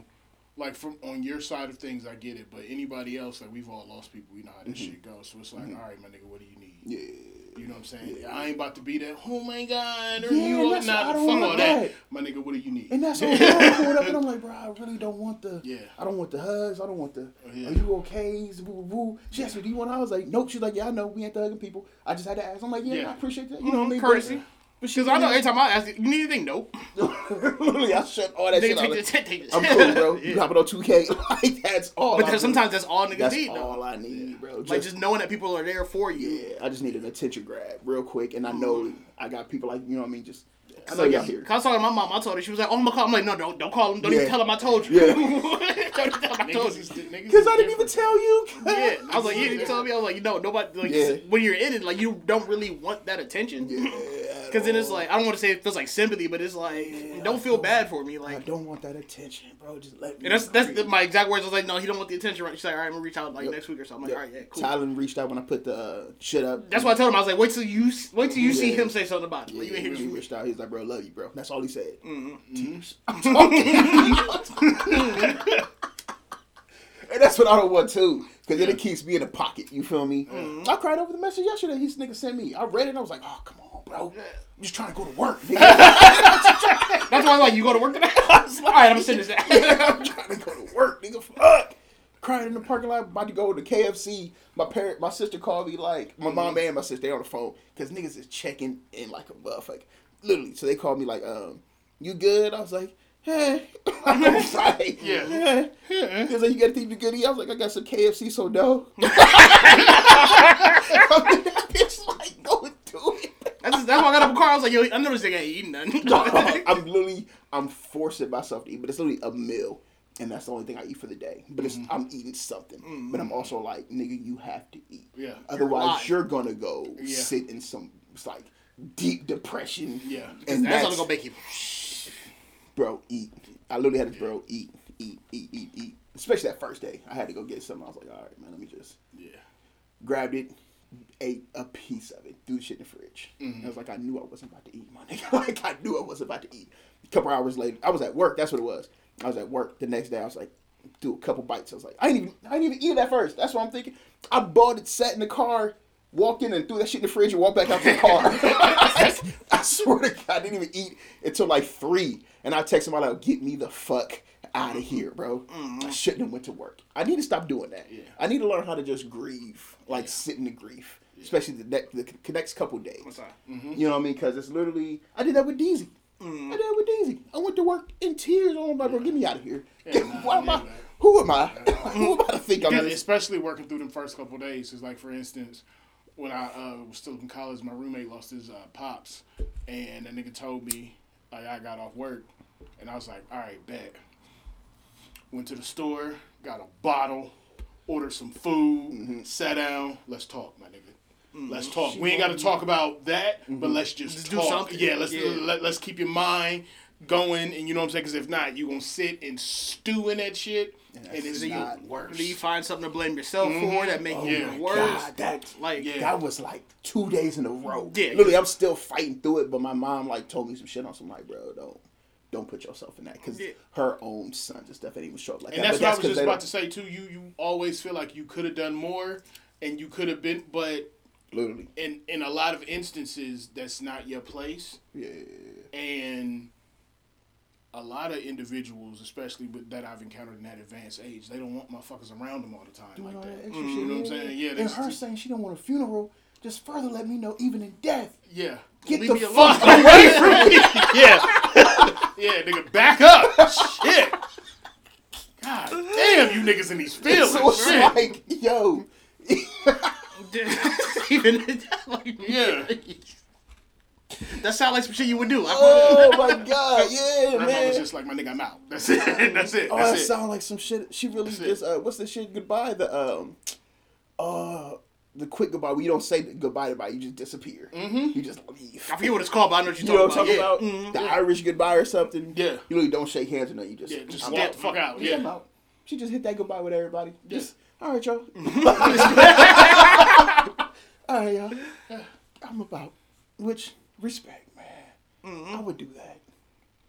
like from on your side of things, I get it, but anybody else, like we've all lost people, we know how this shit goes. So it's like, all right, my nigga, what do you need? Mm-hmm. yeah. You know what I'm saying? I ain't about to be that. Oh my god, or Yeah, you not fuck all that. that. My nigga, what do you need? And that's what I'm pulled up, and I'm like, bro, I really don't want the. Yeah. I don't want the hugs. I don't want the. Oh, yeah. Are you okay? Woo, woo. She asked me, "Do you want?" I was like, "Nope." She's like, "Yeah, I know. We ain't the hugging people. I just had to ask." I'm like, "Yeah, Yeah. I appreciate that. You mm-hmm. know what I mean?" Courtesy. Because I know every time I ask, you you need anything? Nope. <laughs> Literally, I shut all that Nigga, shit take out. this, take this. I'm cool, bro. Yeah. You hopping on 2K? <laughs> Like that's all. But I then do. sometimes that's all niggas that's need. though. all I need, bro. Just, Like just knowing that people are there for you. yeah, I just need an attention grab real quick, and I know mm-hmm. I got people like you know what I mean. Just I know So, y'all here. Cause I was talking to my mom. I told her she was like, "Oh, I'm gonna call." I'm like, "No, don't, don't call him. Don't even Yeah. tell him I told you. Yeah. <laughs> don't even tell him I told you." is, Because is I didn't even tell you. Yeah, I was like, "You didn't tell me." I was like, "You know, nobody like Yeah. when you're in it, like you don't really want that attention." Yeah. Because then it's like I don't want to say it feels like sympathy, but it's like don't feel bad for me. Like I Like, don't want that attention, bro. Just let me. and that's that's the, my exact words. I was like, "No, he don't want the attention." Right? She's like, "All right, I'm gonna reach out like Yep. next week or something." I'm Yep. like, "All right, yeah, cool." Tylen reached out when I put the uh, shit up. That's why I told him I was like, "Wait till you wait till you see him say something about it. Yeah, Like, you he ain't hear really you." reached out. He's like, bro, love you, bro. That's all he said. Mm-hmm. Tears. <laughs> I'm talking. <laughs> and that's what I don't want too. Because then it keeps me in the pocket. You feel me? Mm-hmm. I cried over the message yesterday. His nigga sent me. I read it and I was like, oh, come on, bro. I'm just trying to go to work. <laughs> That's why I'm like, "You go to work today?" <laughs> I was like, All right, I'm gonna send this. <laughs> I'm trying to go to work, nigga. Fuck. Crying in the parking lot, about to go to KFC. My parent, my sister called me like my mom and my sister they on the phone because niggas is checking in like a motherfucker. Literally, so they called me like, um, "You good?" I was like, "Hey, I'm Friday." Yeah. yeah. He was like, "You got anything to good eat?" I was like, "I got some KFC, so no." I mean, that bitch like going through it. That's, that's why I got up in the car. I was like, "Yo, I know this nigga ain't eating nothing." <laughs> <laughs> I'm literally, I'm forcing myself to eat, but it's literally a meal, and that's the only thing I eat for the day. But it's, I'm eating something, but I'm also like, nigga, you have to eat. Yeah. Otherwise, alive. you're, gonna go Yeah. sit in some it's like deep depression. Yeah. and that's that's, gonna make you. bro, eat. I literally had to, bro, eat, eat, eat, eat, eat. Especially that first day, I had to go get something. I was like, all right, man, let me just Yeah. grabbed it, ate a piece of it, threw shit in the fridge. Mm-hmm. Was like, I knew I wasn't about to eat, my nigga. <laughs> like I knew I wasn't about to eat. A couple hours later, I was at work. That's what it was. I was at work the next day. I was like, do a couple bites. I was like, I didn't even, I didn't even eat it at first. That's what I'm thinking. I bought it, sat in the car, walked in and threw that shit in the fridge and walked back out to the car. <laughs> <laughs> I swear to God, I didn't even eat until like three. And I texted my like, get me the fuck out of mm-hmm. here, bro. Mm-hmm. I shouldn't have went to work. I need to stop doing that. Yeah. I need to learn how to just grieve, like sit in the grief, especially the, next the next couple days. What's that? You know what I mean? Because it's literally, I did that with Deezy. I did that with Deezy. I went to work in tears. Oh my bro, get me out of here. Get- nah, <laughs> why am yeah, I? man. Who am I? <laughs> who am I to think I'm this? especially working through them first couple days. Cause like for instance, when I uh, was still in college, my roommate lost his uh, pops, and the nigga told me like I got off work, and I was like, all right, bet. Went to the store, got a bottle, ordered some food, Mm-hmm. sat down. Let's talk, my nigga. Let's talk. We ain't got to talk about that, Mm-hmm. but let's just, Just do talk. something. Yeah, let's Yeah. Let, let's keep your mind going, and you know what I'm saying. Because if not, you gonna sit and stew in that shit, and, that's it's not worse. Then you find something to blame yourself for that make Oh you Yeah. worse. God, that Like, Yeah. that was like two days in a row. Yeah. literally, I'm still fighting through it. But my mom like told me some shit on some like, bro, don't don't put yourself in that because Yeah. her own sons and stuff ain't even show up like And that. that's But what I was just about don't- to say too. You you always feel like you could have done more, and you could have been, but Literally, in in a lot of instances, that's not your place. yeah. And a lot of individuals, especially with that I've encountered in that advanced age, they don't want motherfuckers around them all the time Doing like that. that extra mm-hmm. You know what I'm saying? Yeah, and her saying she don't want a funeral just further let me know, even in death, yeah. get Leave the me fuck alone. away from me. <laughs> Yeah, yeah, nigga, back up. Shit. God damn, you niggas in these fields. <laughs> so it's like, yo, <laughs> <laughs> even <laughs> like, Yeah. That sounds like some shit you would do. Oh my god, <laughs> yeah, Grandma man. was just like, my nigga, I'm out. That's it. That's it. Oh, that it. sound like some shit. She really That's just uh, what's the shit goodbye? The um, uh, the quick goodbye. Where you don't say goodbye to anybody, you just disappear. Mm-hmm. You just leave. I forget what it's called, but I know what You you're know what I'm talking talking about. about? The Irish goodbye or something. Yeah. You really don't shake hands or nothing. You just Yeah, just I'm walk out. the fuck out. Yeah, Yeah. She just hit that goodbye with everybody. Just all right, y'all. All right, y'all. I'm about which respect, man. Mm-hmm. I would do that.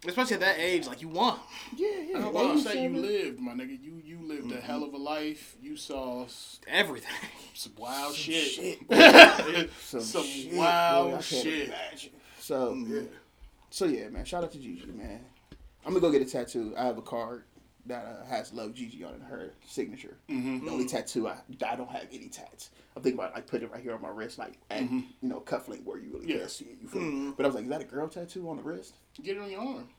Especially at that age, like you want. Yeah, yeah. I'm about to say you lived, my nigga. You you lived a hell of a life. You saw Everything. some wild shit. Shit. <laughs> Some, Some shit, wild boy, I can't shit. imagine. So, Yeah. so yeah, man. Shout out to Gigi, man. I'm gonna go get a tattoo. I have a card that uh, has "Love Gigi" on her signature. Mm-hmm. The only tattoo I, I don't have any tats. I'm thinking about like putting it right here on my wrist, like at you know cufflink where you really Mm-hmm. Yeah. can't see it. You feel me? But I was like, is that a girl tattoo on the wrist? Get it on your arm.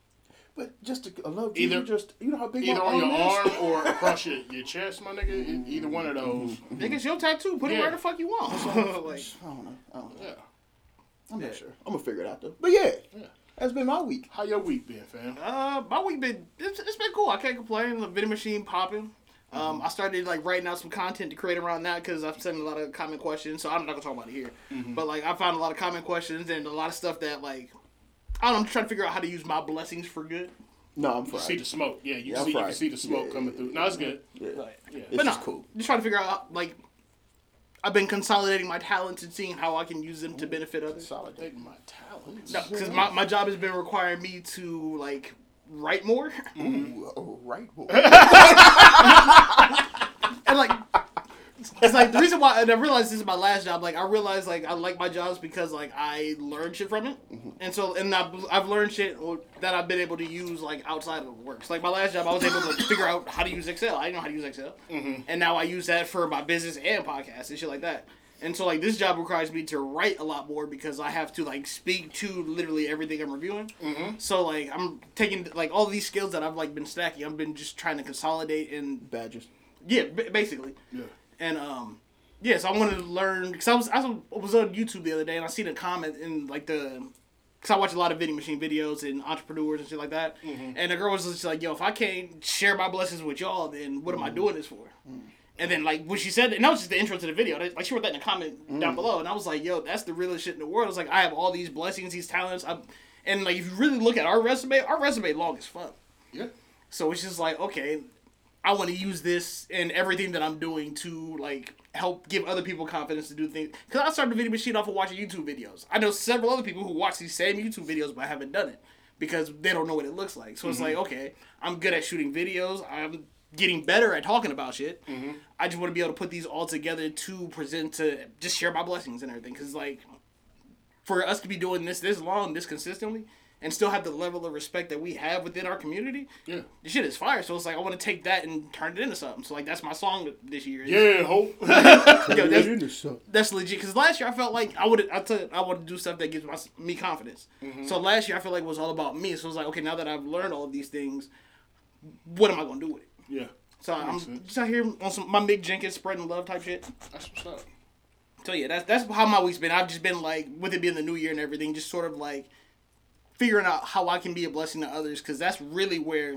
But just a, a love Gigi, Either- just you know how big Either on your arm or <laughs> across your, your chest, my nigga. E- Either one of those. Nigga, it's your tattoo. Put it where the fuck you want. like, I don't know. I don't know. <laughs> Yeah. I'm Yeah. not sure. I'm gonna figure it out though. But yeah, Yeah. That's been my week. How your week been, fam? uh, my week been it's, it's been cool. I can't complain. The video machine popping. Mm-hmm. Um, I started like writing out some content to create around that because I've sent a lot of comment questions. So I'm not gonna talk about it here. Mm-hmm. But like I found a lot of comment questions and a lot of stuff that like I don't know. I'm trying to figure out how to use my blessings for good. No, I'm You see the smoke. Yeah, you Yeah, see you can see the smoke Yeah, coming yeah, through. No, it's good. yeah. Yeah. It's but no, just cool. Just trying to figure out like I've been consolidating my talents and seeing how I can use them to benefit others. Solidate my talents. No, because my, my job has been requiring me to like write more Ooh, oh, right. <laughs> boy. and like it's like the reason why and I realized this is my last job. Like I realized like I like my jobs because like I learned shit from it, mm-hmm. and so and I've, I've learned shit that I've been able to use like outside of work. So, like my last job, I was able to figure out how to use Excel. I didn't know how to use Excel, mm-hmm. and now I use that for my business and podcast and shit like that. And so like this job requires me to write a lot more because I have to like speak to literally everything I'm reviewing. Mm-hmm. So like I'm taking like all these skills that I've like been stacking. I've been just trying to consolidate and badges. yeah, ba- basically. Yeah. And um, yeah, so I wanted to learn because I was I was on YouTube the other day and I seen a comment in like the because I watch a lot of vending machine videos and entrepreneurs and shit like that. Mm-hmm. And the girl was just like, "Yo, if I can't share my blessings with y'all, then what am I mm-hmm. doing this for?" And then like when she said, and that was just the intro to the video. Like she wrote that in a comment mm. down below, and I was like, "Yo, that's the realest shit in the world." It's like I have all these blessings, these talents, I'm, and like if you really look at our resume, our resume long as fuck. Yeah. So it's just like, okay, I want to use this and everything that I'm doing to like help give other people confidence to do things. Because I started the video machine off of watching YouTube videos. I know several other people who watch these same YouTube videos but haven't done it because they don't know what it looks like. So it's mm-hmm. like, okay, I'm good at shooting videos. I'm getting better at talking about shit. Mm-hmm. I just want to be able to put these all together to present to just share my blessings and everything. Because like, for us to be doing this this long, this consistently, and still have the level of respect that we have within our community, Yeah. the shit is fire. So it's like I want to take that and turn it into something. So like that's my song this year. Yeah, hope. <laughs> Yo, that's, that's legit. Because last year I felt like I would I took I want to do stuff that gives my, me confidence. Mm-hmm. So last year I felt like it was all about me. So it's like okay, now that I've learned all of these things, what am I gonna do with it? Yeah. So I'm just out here on some my Mick Jenkins spreading love type shit. That's what's up. So yeah, that's that's how my week's been. I've just been like, with it being the new year and everything, just sort of like figuring out how I can be a blessing to others because that's really where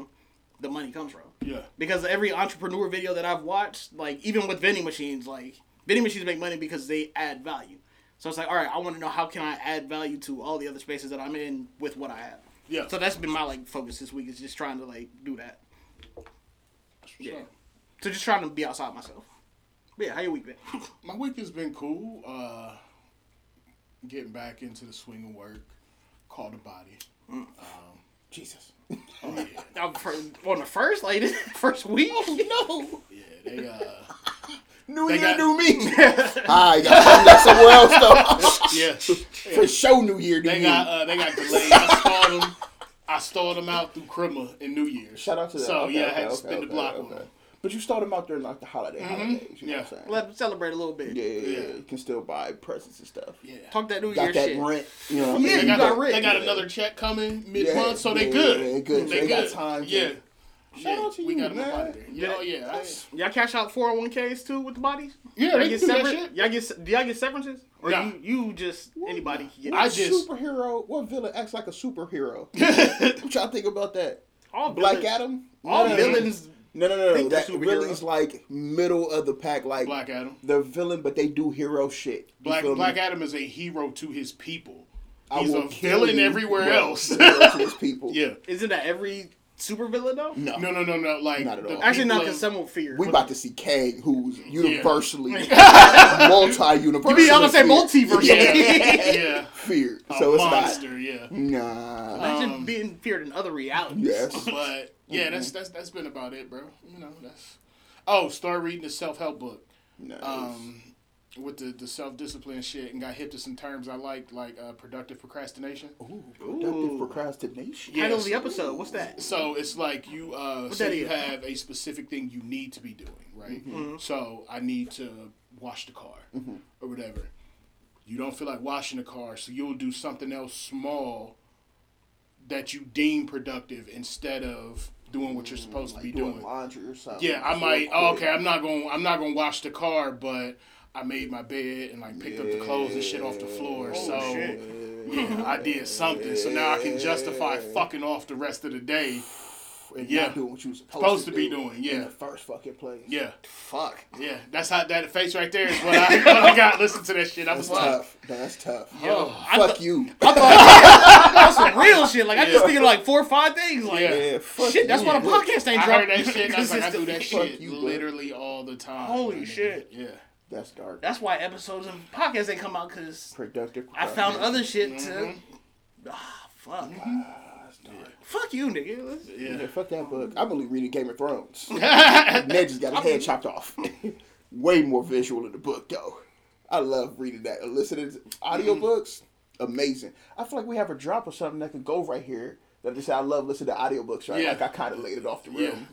the money comes from. Yeah. Because every entrepreneur video that I've watched, like even with vending machines, like vending machines make money because they add value. So it's like, all right, I want to know how can I add value to all the other spaces that I'm in with what I have. Yeah. So that's been my like focus this week is just trying to like do that. That's Yeah. up. So just trying to be outside myself. But yeah, how your week been? <laughs> My week has been cool. Uh, getting back into the swing of work. Called a body. Um Jesus. Oh yeah. I'm on the first, like <laughs> first week. Oh, no. Yeah. They uh. <laughs> New They year, got- new me. Hi, got I'm got somewhere else though. Yeah. For sure, New Year, new They me. got uh, they got delayed. I stalled them. I stalled them out through Krima in New Year's. Shout out to that. So Okay, yeah, I had to okay, spin the block okay. on them. But you start them out during like the holiday mm-hmm. holidays. You know Yeah. what I'm saying? Let them celebrate a little bit. Yeah, yeah, yeah, Yeah. You can still buy presents and stuff. Yeah. Talk that New Got Year that shit. rent. You know what I Yeah, mean? They you got, got the- rent. they got Yeah. another check coming mid Yeah, month, so they yeah, good. yeah, they good. So They, they got good. time to- Yeah. Shout yeah. out to we you, got them up man. out of there. Yeah, oh, yeah. I, Y'all cash out 401ks too with the bodies? yeah, Y'all they get can do that shit. Y'all get do y'all get severances? Or Nah. you you just anybody can get I just- superhero. What villain acts like a superhero? <laughs> I'm trying to think about that. all Black villains, Adam. All no, no, no. villains No, no, no, no. That superhero. really's like middle of the pack. Like Black Adam. the villain, but they do hero shit. You Black feel me? Black Adam is a hero to his people. I He's will a kill villain you, everywhere else. Hero to his people. <laughs> Yeah. isn't that every super villain though? No. No, no, no, no. Like Not at the all. Actually not because of- some will fear. We about to see Kang, who's universally, <laughs> multi-universal. You be I'm gonna say multiverse. Yeah. Yeah. yeah. <laughs> feared. A So it's monster. Yeah. not. Nah. Imagine Um, being feared in other realities. Yes. <laughs> But yeah, that's that's that's been about it, bro. You know, that's. Oh, start reading the self help book. Nice. Um, with the, the self discipline shit and got hip to some terms I liked, like uh, productive procrastination. Ooh, productive Ooh. procrastination. Yeah. Title of the episode. What's that? So it's like you uh What say you is? have a specific thing you need to be doing, right? Mm-hmm. So I need to wash the car or whatever. You don't feel like washing the car, so you'll do something else small that you deem productive instead of doing what you're supposed Like to be doing doing. laundry or something. Yeah, I Just might. Oh, okay, I'm not going. I'm not going to wash the car, but I made my bed and like picked up the clothes and shit off the floor. Oh, so shit. yeah, I did something. So now I can justify fucking off the rest of the day. And yeah. not doing what you were supposed, Supposed to, to be do doing, In yeah. the first fucking place. Yeah, Fuck. yeah. That's how that face right there is what I, what I got. Listen to that shit. I That's was like, tough. That's tough. Yo, I Fuck thought- you. <laughs> That's some real shit. Like I just Yeah. thinking like four or five things. Like Yeah. Yeah, fuck shit. That's you. why the podcast ain't I dropping. heard that shit. And I was like, I do that <laughs> shit you, literally all the time. Holy man. shit. Yeah. That's dark. That's why episodes of podcasts they come out because Productive. I found other shit Mm-hmm. to. Ah, fuck. That's dark. Fuck you, nigga. Yeah, Yeah. fuck that book. I'm only reading Game of Thrones. <laughs> Ned just got his head chopped off. <laughs> Way more visual in the book, though. I love reading that. Listening to audiobooks, amazing. I feel like we have a drop of something that could go right here. That just say I love listening to audiobooks, right? Yeah. Like I kind of laid it off the Yeah. rim.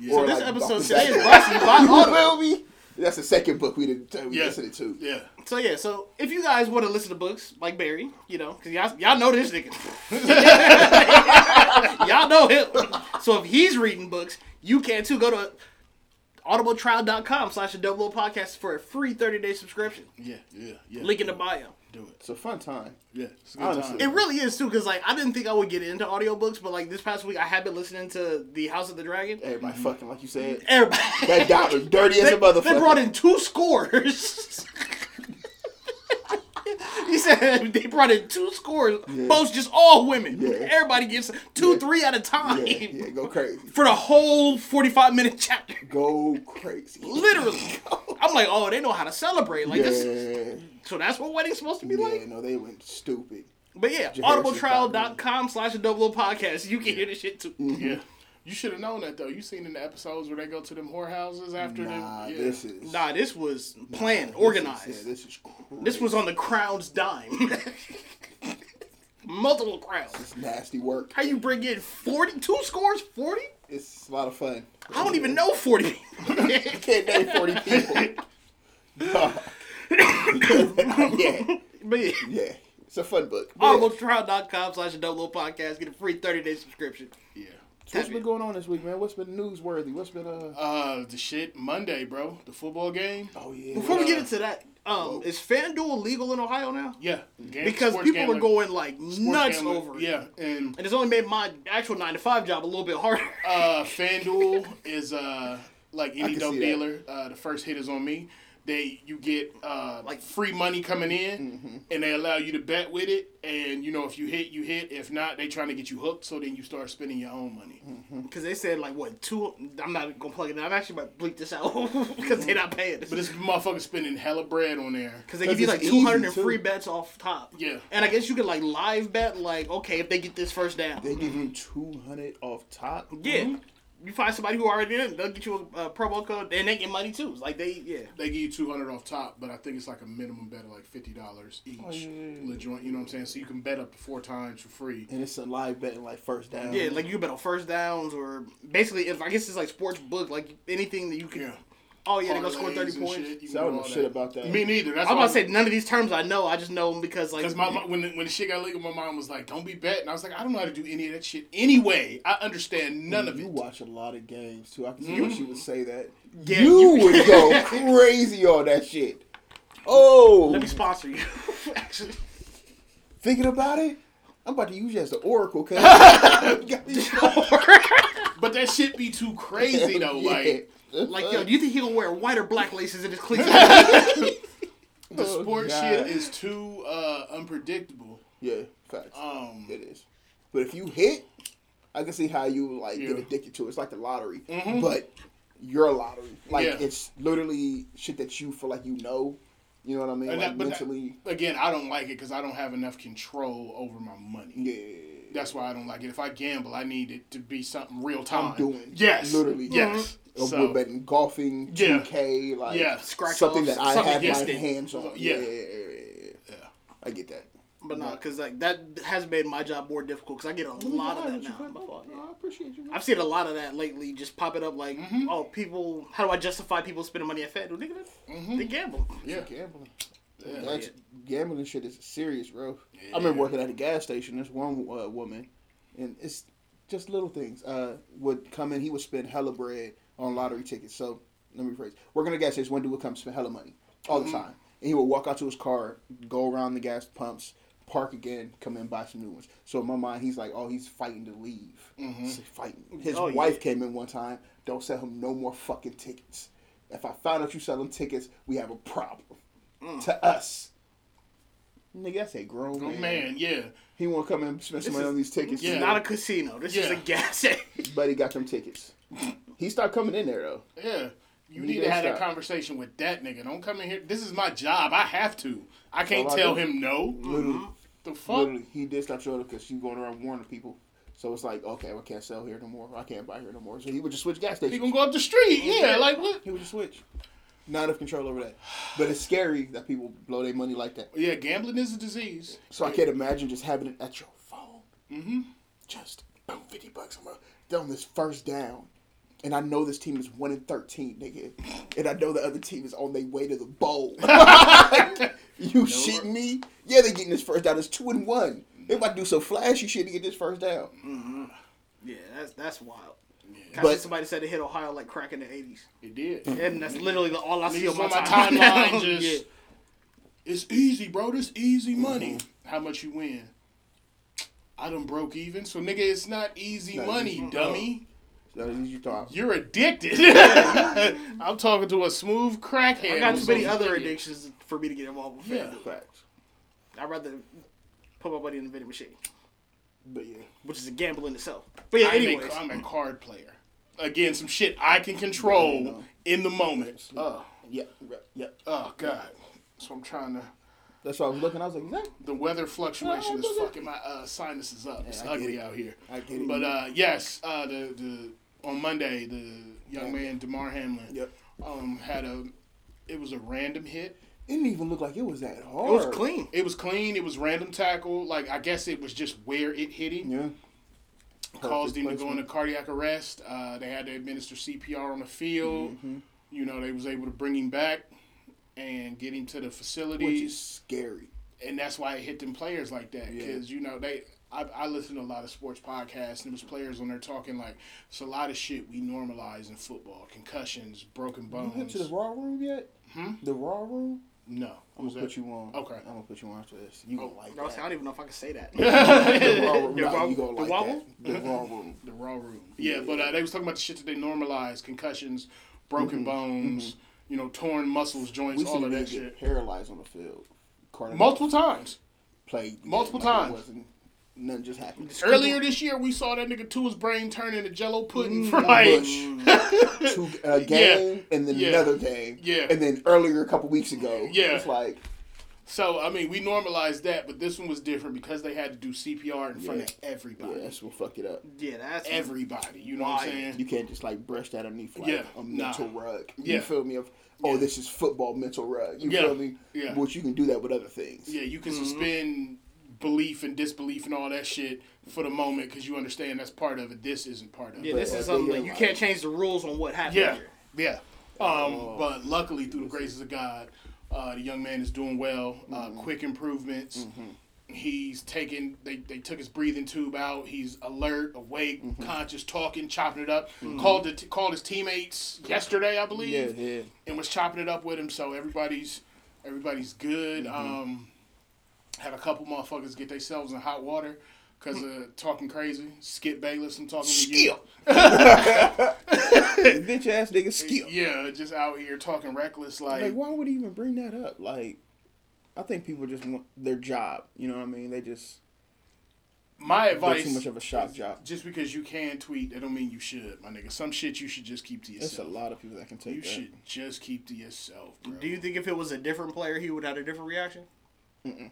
Yeah. Or This like episode today is back. brought to you by <laughs> Audible. Feel me? That's the second book we didn't we Yeah. listened to. Yeah. So yeah, so if you guys want to listen to books like Barry, you know, cause y'all y'all know this nigga, <laughs> y'all know him. So if he's reading books, you can too. Go to audibletrial.com slash the double O podcast for a free 30 day subscription. Yeah. Yeah. Yeah. Link in the bio. Do it. It's a fun time. Yeah. It's a good Honestly. time. It really is too, cause like I didn't think I would get into audiobooks, but like this past week I have been listening to The House of the Dragon. Everybody mm-hmm. fucking like you said. Everybody, That dollar dirty as they, a motherfucker. they brought in two scores. <laughs> he said <laughs> they brought in two scores, both just all women. Yeah. Everybody gets two, Yeah. three at a time yeah, yeah, go crazy. for the whole forty-five minute chapter. Go crazy. Literally, <laughs> I'm like, oh, they know how to celebrate. Like yeah. this, so that's what wedding's supposed to be yeah, like. no, they went stupid. But yeah, Jaharison audibletrial.com slash a double O podcast. You can hear this shit too. Mm-hmm. Yeah. You should have known that though. You seen in the episodes where they go to them whorehouses after Nah, them. Yeah. this is Nah, this was planned, this organized. Is, yeah, this is crazy. This was on the crown's dime. <laughs> Multiple crowns. It's nasty work. How you bring in 40, two scores, 40? It's a lot of fun. I don't even know 40 <laughs> people. Can't name forty people. yeah, but yeah, yeah. It's a fun book. audibletrial.com slash double podcast. Get a free 30 day subscription. Yeah. What's been going on this week, man? What's been newsworthy? What's been uh? Uh, the shit Monday, bro. The football game. Oh yeah. Before we get into that, um, is FanDuel legal in Ohio now? Yeah. Game- Because sports people are going like sports nuts gambling. over it. Yeah, and And it's only made my actual 9 to 5 job a little bit harder. uh, <laughs> FanDuel is uh like any dope see that. dealer. Uh, the first hit is on me. They you get uh like free money coming in, Mm-hmm. and they allow you to bet with it. And you know if you hit, you hit. If not, they trying to get you hooked. So then you start spending your own money. Because they said like what two? I'm not gonna plug it in. I'm actually about to bleep this out <laughs> because they're not paying. This. But this motherfucker spending hella bread on there. Because they give you like 200 free bets off top. Yeah. And I guess you could like live bet like okay if they get this first down. They give you two hundred off top. yeah. You find somebody who already in, they'll get you a, uh promo code and they get money too. Like they yeah. They give you two hundred off top, but I think it's like a minimum bet of like fifty dollars each. Oh, yeah, yeah, yeah. Joint, you know what I'm saying? So you can bet up to four times for free. And it's a live betting like first down. Yeah, like you bet on first downs or basically if I guess it's like sports book like anything that you can. Yeah. Oh yeah, they gonna score thirty points. shit, you So I don't know all shit about that. Me neither. That's I'm about to say none of these terms I know. I just know them because like my, my when the, when the shit got legal, my mom was like, "Don't be betting." I was like, "I don't know how to do any of that shit anyway. I understand none of it." you watch a lot of games too. I can see why mm-hmm. she would say that. Yeah, you, you- would go <laughs> crazy on that shit. Oh, let me sponsor you. <laughs> Actually, thinking about it, I'm about to use you as the oracle. Cause <laughs> But that shit be too crazy though. Like like yo, do you think he gonna wear white or black laces in his cleats? <laughs> <laughs> the Oh, sport God. shit is too uh, unpredictable. yeah, facts. Um, It is. But if you hit, I can see how you like get addicted to it. It's like the lottery, but you're a lottery. Like Yeah. it's literally shit that you feel like you know. You know what I mean? And like that- but that- mentally. again, I don't like it because I don't have enough control over my money. yeah. That's why I don't like it. If I gamble, I need it to be something real time. I'm doing. Yes. Literally. Yes. Or So- we're betting golfing, Yeah. 2K, like Yeah. Scratch something offs, that I something have my instant. hands on. Yeah. Yeah, yeah, yeah, yeah, yeah. I get that. But no, because like that has made my job more difficult because I get a lot of that now. find- My fault, yeah. I appreciate you. man. I've seen a lot of that lately, just popping up like, Mm-hmm. oh, people. How do I justify people spending money at FanDuel? Nigga, they gamble. Yeah. Gambling. That's, gambling shit is serious, bro. I remember working at a gas station. There's one uh, woman, and it's just little things. Uh, would come in. He would spend hella bread on lottery tickets. So let me rephrase. Working at a gas station, one dude would come spend hella money all the mm-hmm. time, and he would walk out to his car, go around the gas pumps, park again, come in buy some new ones. So in my mind, he's like, oh, he's fighting to leave. Mm-hmm. He's fighting. His Oh, yeah. wife came in one time. Don't sell him no more fucking tickets. If I found out you selling tickets, we have a problem. Mm. To us. Nigga, that's a grown man. Oh man. man, yeah. He want to come in and spend some money on these tickets. Yeah. not a casino. This is a gas <laughs> station. But he got them tickets. He started coming in there though. Yeah. You You need to gotta have that stop. conversation with that nigga. Don't come in here. This is my job. I have to. I can't all I tell do. him no. Literally, The fuck? literally, he did stop showing up because she going around warning people. So it's like, okay, I can't sell here no more. I can't buy here no more. So he would just switch gas stations. He gonna go up the street. Yeah, like what? He would just switch. Not enough control over that. But it's scary that people blow their money like that. Yeah, gambling is a disease. So I can't imagine just having it at your phone. Mm-hmm. Just boom, fifty bucks. I'm gonna on this first down, and I know this team is one in thirteen, nigga, and I know the other team is on their way to the bowl. <laughs> <laughs> you shitting me? Yeah, they getting this first down. It's two and one. They about to do some flashy shit to get this first down. Yeah, that's that's wild. But- But somebody said they hit Ohio like crack in the eighties, It did. and that's literally the, all I see on my, my timeline. timeline <laughs> just yeah. it's easy, bro. This easy money. Mm-hmm. How much you win? I done broke even. So nigga, it's not easy Not money, easy. dummy. That is you thought. You're addicted. <laughs> I'm talking to a smooth crackhead. I got too many other media. addictions for me to get involved with. Yeah. FanDuel. Facts. I'd rather put my money in the vending machine, But yeah. which is a gamble in itself. But yeah, I'm, anyways, a, I'm a card player. Again, some shit I can control Yeah, I know. in the moment. Oh, Yeah. Yeah. oh God. So I'm trying to. That's why I was looking. I was like, that, The weather fluctuation Oh, is look at- fucking my uh, sinuses up. It's I ugly it. out here. I get it. But uh, yes, uh, the the on Monday the young man Damar Hamlin Yep. um had a it was a random hit. it didn't even look like it was that hard. it was clean. It was clean. It was random tackle. Like I guess it was just where it hit him. Yeah. caused him to go into cardiac arrest. Uh, they had to administer CPR on the field. Mm-hmm. You know, they was able to bring him back and get him to the facility, Which is scary. and that's why it hit them players like that. Yeah. Because you know they, I, I listen to a lot of sports podcasts, and there was players on there talking like it's a lot of shit we normalize in football: concussions, broken You bones. went to the raw room yet? Hmm? The raw room? no, I'm gonna that? put you on. Okay. I'm gonna put you on after this. You gonna like I, was, I don't even know if I can say that. <laughs> <laughs> The raw room. The raw- you the like raw room? The raw room. the raw room. Yeah, but uh, they was talking about the shit that they normalize: concussions, broken bones, you know, torn muscles, joints, Mm-hmm. We all seen of that nigga shit. get paralyzed on the field. Carter Multiple times. played multiple game like it times. wasn't- Nothing just happened. Earlier this year, we saw that nigga to his brain turn into Jello pudding for Bush. like <laughs> Two, a game and then Yeah. another game. Yeah. And then earlier a couple weeks ago. Yeah. It's like So I mean, we normalized that, but this one was different because they had to do CPR in front of everybody. yeah, that's what fuck it up. yeah, that's Everybody, you know what I'm saying? You can't just like brush that underneath like Yeah, a nah. mental rug. Yeah. You feel me? Of oh, Yeah. this is football mental rug. You Yeah. feel me? Yeah. But you can do that with other things. Yeah, you Mm-hmm. can suspend belief and disbelief and all that shit for the moment because you understand that's part of it. This isn't part of Yeah, it. Yeah, this is something like you can't change the rules on what happened. Yeah, here. yeah. Um, but luckily, through the graces of God, uh, the young man is doing well. Uh, Mm-hmm. quick improvements. He's taken. They, they took his breathing tube out. He's alert, awake, Mm-hmm. conscious, talking, chopping it up. Called the t- called his teammates yesterday, I believe, Yeah, yeah. and was chopping it up with him. So everybody's everybody's good. Mm-hmm. Um, had a couple motherfuckers get themselves in hot water because of talking crazy. Skip Bayless, I'm talking to you. <laughs> <laughs> bitch ass nigga Skip. Yeah, just out here talking reckless, like, Like, why would he even bring that up? Like, I think people just want their job. You know what I mean? They just my they're advice. too much of a shock job. just because you can tweet, that don't mean you should, my nigga. Some shit you should just keep to yourself. There's a lot of people that can take You that. should just keep to yourself, bro. Do you think if it was a different player, he would have had a different reaction?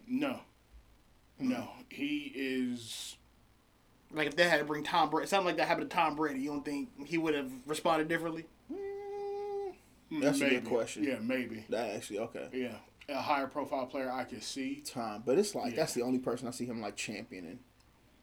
No, no. He is. Like if they had to bring Tom Brady, something like that happened to Tom Brady, you don't think he would have responded differently? Hmm, That's a good question. Yeah, maybe. That actually okay. Yeah, a higher profile player I could see. Tom, but it's like Yeah. that's the only person I see him like championing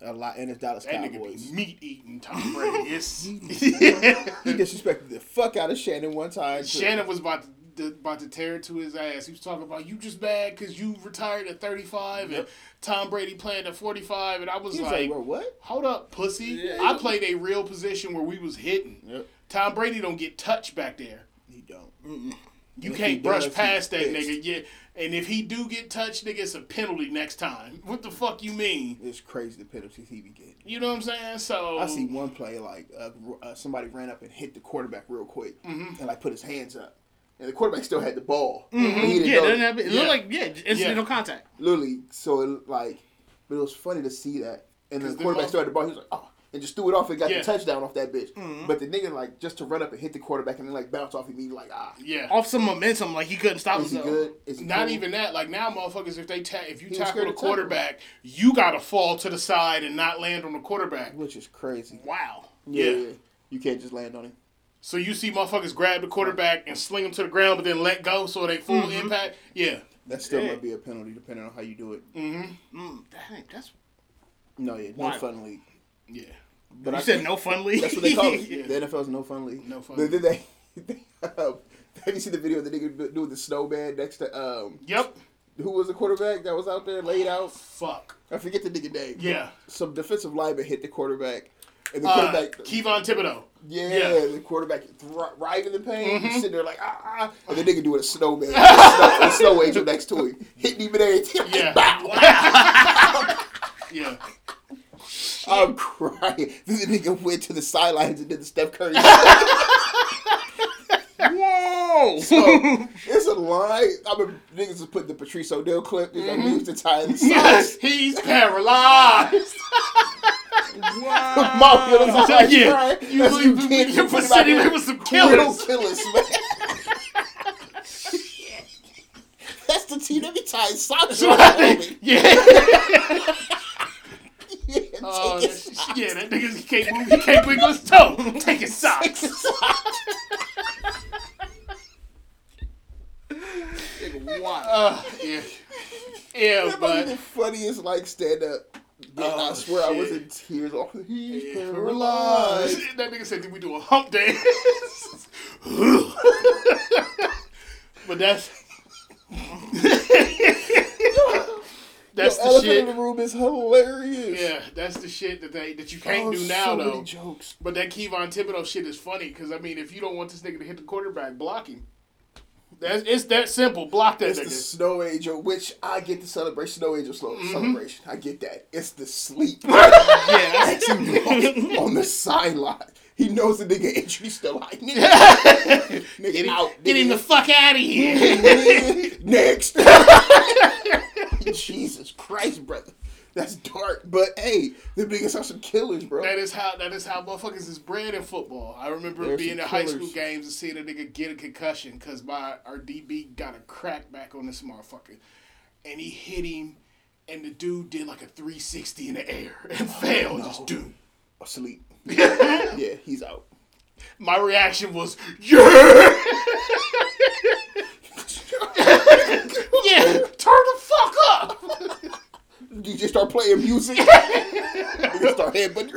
a lot, and it's Dallas That Cowboys. meat eating Tom <laughs> Brady. It's He disrespected the fuck out of Shannon one time. too. Shannon was about to about to tear it to his ass. He was talking about you just bad because you retired at 35 and Tom Brady playing at 45, and I was, was like, like, "Bro, what?" hold up, pussy. Yeah, I played a real position where we was hitting. Yep. Tom Brady don't get touched back there. He don't. You If can't brush does, past that pissed. nigga. Yeah, and if he do get touched, nigga, it's a penalty next time. What the fuck you mean? It's crazy the penalties he be getting. You know what I'm saying? So I see one play like uh, uh, somebody ran up and hit the quarterback real quick Mm-hmm. and like put his hands up, and the quarterback still had the ball. And he didn't Mm-hmm. Yeah, know it it. doesn't have, it Yeah. looked like yeah, incidental Yeah. contact. literally. So it, like, but it was funny to see that, and then 'Cause the the quarterback mother- still had the ball. He was like, "Oh," and just threw it off and got Yeah. the touchdown off that bitch. Mm-hmm. But the nigga like just to run up and hit the quarterback and then like bounce off immediately like ah. yeah. Off some momentum, like he couldn't stop Is himself. good? Is he Not cool? even that. Like now, motherfuckers, if they ta- if you was tackle the to tackle. quarterback, you gotta fall to the side and not land on the quarterback. which is crazy. Wow. Yeah, Yeah. yeah. you can't just land on him. So you see motherfuckers grab the quarterback and sling him to the ground, but then let go so they full Mm-hmm. impact. Yeah. That still Yeah. might be a penalty depending on how you do it. Mm-hmm. Mm, dang, that's No, yeah, no Why? fun league. Yeah. But you I said no fun league. That's what they call it. <laughs> Yeah. The NFL's no fun league. No fun But then they, <laughs> they um, have you seen the video of the nigga doing the snowman next to um Yep. who was the quarterback that was out there laid out? Fuck. I forget the nigga name. Yeah. Some defensive lineman hit the quarterback, and the Uh, quarterback. Kayvon Thibodeaux. Yeah, yeah. Mm-hmm. the quarterback thr- writhing in pain, he's sitting there like ah, ah, and the nigga doing a snowman, <laughs> a snow, snow angel next to him, hitting him and everything. Yeah. Bow. <laughs> Yeah. <laughs> I'm crying. Then the nigga went to the sidelines and did the Steph Curry. Whoa! So <laughs> it's a line. I mean, niggas was putting the Patrice O'Neal clip. Know, Mm-hmm. used to tie the Yes, socks. he's paralyzed. <laughs> wow. You know, that's how Yeah. crying. You you you put him vicinity there. with some killers. killers, man. <laughs> That's the team that be tying socks around homie. yeah. Yeah, Oh, take that his yeah, that nigga can't move. He can't wiggle his toe. Take his socks. socks. Nigga, wow. Uh, yeah. Yeah, That might be the funniest like stand up. Oh, I swear I was in tears. Off. He's Yeah, paralyzed. <laughs> that nigga said, "Did we do a hump dance?" <laughs> but that's <laughs> that's Yo, the elephant shit. in the room is hilarious. Yeah, that's the shit that they that you can't Oh, do now so though. many jokes. But that Kayvon Thibodeaux shit is funny because I mean, if you don't want this nigga to hit the quarterback, block him. That's it's that simple. Block that It's the snow angel, which I get the celebration. Snow angel slow Mm-hmm. celebration. I get that. It's the sleep <laughs> yeah, on, the sideline. He knows the nigga injury still like <laughs> nigga, nigga Get him, out. get him the fuck out of here. <laughs> Next. Jesus Christ, brother. That's dark. But hey, the biggest are some killers, bro. That is how that is how motherfuckers is bred in football. I remember There's being at high school games and seeing a nigga get a concussion because my our DB got a crack back on this motherfucker, and he hit him, and the dude did like a 360 in the air <laughs> and oh, fell. Just dude. Asleep. <laughs> yeah, he's out. My reaction was yeah, <laughs> yeah. Turn the fuck up. DJ start playing music. <laughs> Nigga start headbutting.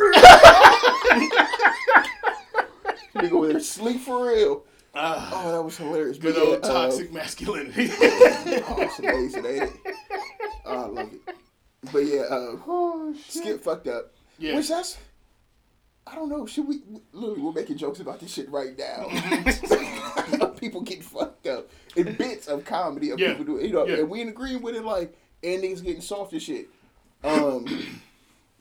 Nigga over there sleep for real. oh, that was hilarious. Good yeah, old uh, toxic masculinity. <laughs> Oh, it's amazing, ain't it? Oh, I love it. But yeah, uh, <sighs> oh, Skip fucked up. Yeah. Which that's, I don't know. Should we? Literally, we're making jokes about this shit right now. <laughs> people getting fucked up in bits of comedy of Yeah. people doing. You know, Yeah. and we in agreement with it. Like, and niggas getting soft and shit. Um,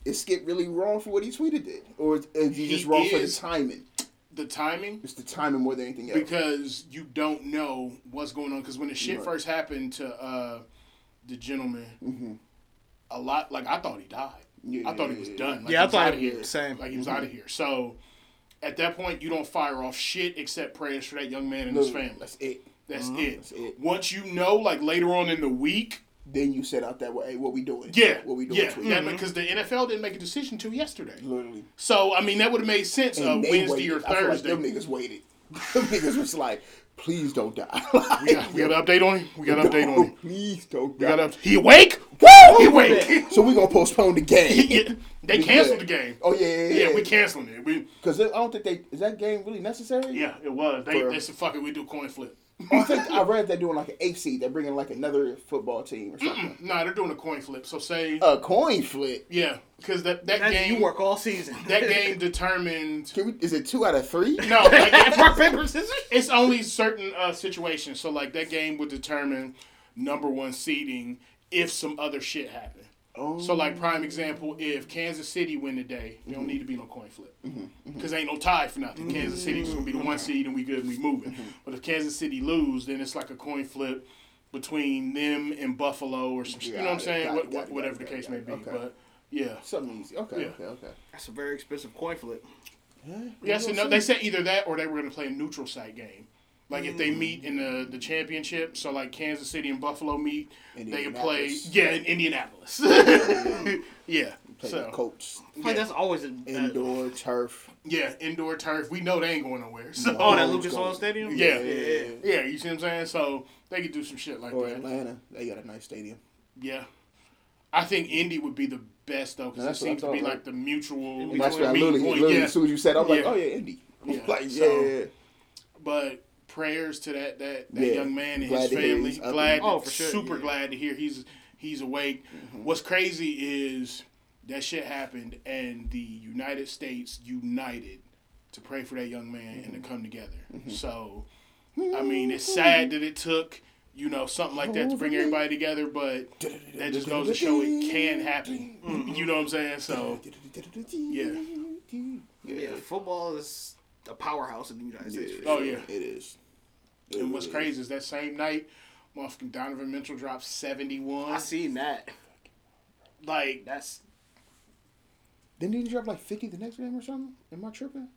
is Skip really wrong for what he tweeted did, or is, is he just He wrong for the timing? the timing. It's the timing more than anything else. because you don't know what's going on. Because when the shit Right. first happened to uh, the gentleman, Mm-hmm. a lot like I thought he died. Yeah, I thought he was done. Like, Yeah, he I was thought outta he here. was same. Like he was out of here. So at that point, you don't fire off shit except prayers for that young man and his family. That's it. That's it. That's it. Once you know, like later on in the week, Then you set out that way. Hey, what we doing? yeah, What we doing? yeah, tweet? because the NFL didn't make a decision till yesterday. Literally. So I mean, that would have made sense uh, And they Wednesday waited. or I feel like Thursday. them niggas waited. <laughs> them niggas was like, Please don't die. <laughs> We got, we got an update on him. We got an update on him. Please don't We die. got a, he awake? Woo! He awake. <laughs> So we gonna postpone the game. Yeah, they canceled the game. Oh yeah, yeah, Yeah, yeah. we canceling it. We, Because I don't think they is that game really necessary. yeah, it was. They, For- they said, fuck it, we do coin flip. I think I read they're doing like an eight seed. They're bringing like another football team or something. Nah, they're doing a coin flip. So say, A coin flip. yeah, because that, that Imagine game, you work all season. <laughs> that game determined. Can we, is it two out of three? No, like, <laughs> it's- Rock paper scissors. it's only certain uh, situations. So like that game would determine number one seeding if some other shit happened. So like prime example, if Kansas City win today, you don't need to be no coin flip because ain't no tie for nothing. Kansas City's gonna be the one seed and we good and we moving. But if Kansas City lose, then it's like a coin flip between them and Buffalo or some. You know what I'm saying? got What, got what, whatever got the case may be. Okay. But yeah. Something easy. Okay, Yeah. okay, okay. That's a very expensive coin flip. Yes and We'll no. They see. said either that or they were going to play a neutral site game. Like if Mm. they meet in the the championship, so like Kansas City and Buffalo meet, they can play. Yeah, in Indianapolis. yeah. <laughs> Play So the Colts. Like Yeah. that's always a, uh, Indoor turf. yeah, indoor turf. We know they ain't going nowhere. So Oh, that Lucas Oil Stadium. Yeah. yeah. yeah, you see what I'm saying? So they could do some shit like Or that. Atlanta. They got a nice stadium. Yeah. I think Indy would be the best though because it That's what seems to be like like- the mutual. That's what I literally, literally Yeah. as soon as you said, I'm like, oh yeah, Indy. Yeah. <laughs> like yeah, So- yeah, yeah. but prayers to that that, that Yeah. young man and Glad his family. Glad, Oh, for sure, super yeah. glad to hear he's he's awake. Mm-hmm. What's crazy is that shit happened, and the United States united to pray for that young man and to mm-hmm. come together. Mm-hmm. So, I mean, it's sad that it took you know something like that to bring everybody together, but that just goes to show it can happen. You know what I'm saying? So, yeah. Yeah, football is a powerhouse in the United States. for Oh, yeah. It is. It and what's really crazy is that same night, motherfucking Donovan Mitchell dropped 71. I seen that. Like, That's Didn't he drop like 50 the next game or something? Am I tripping?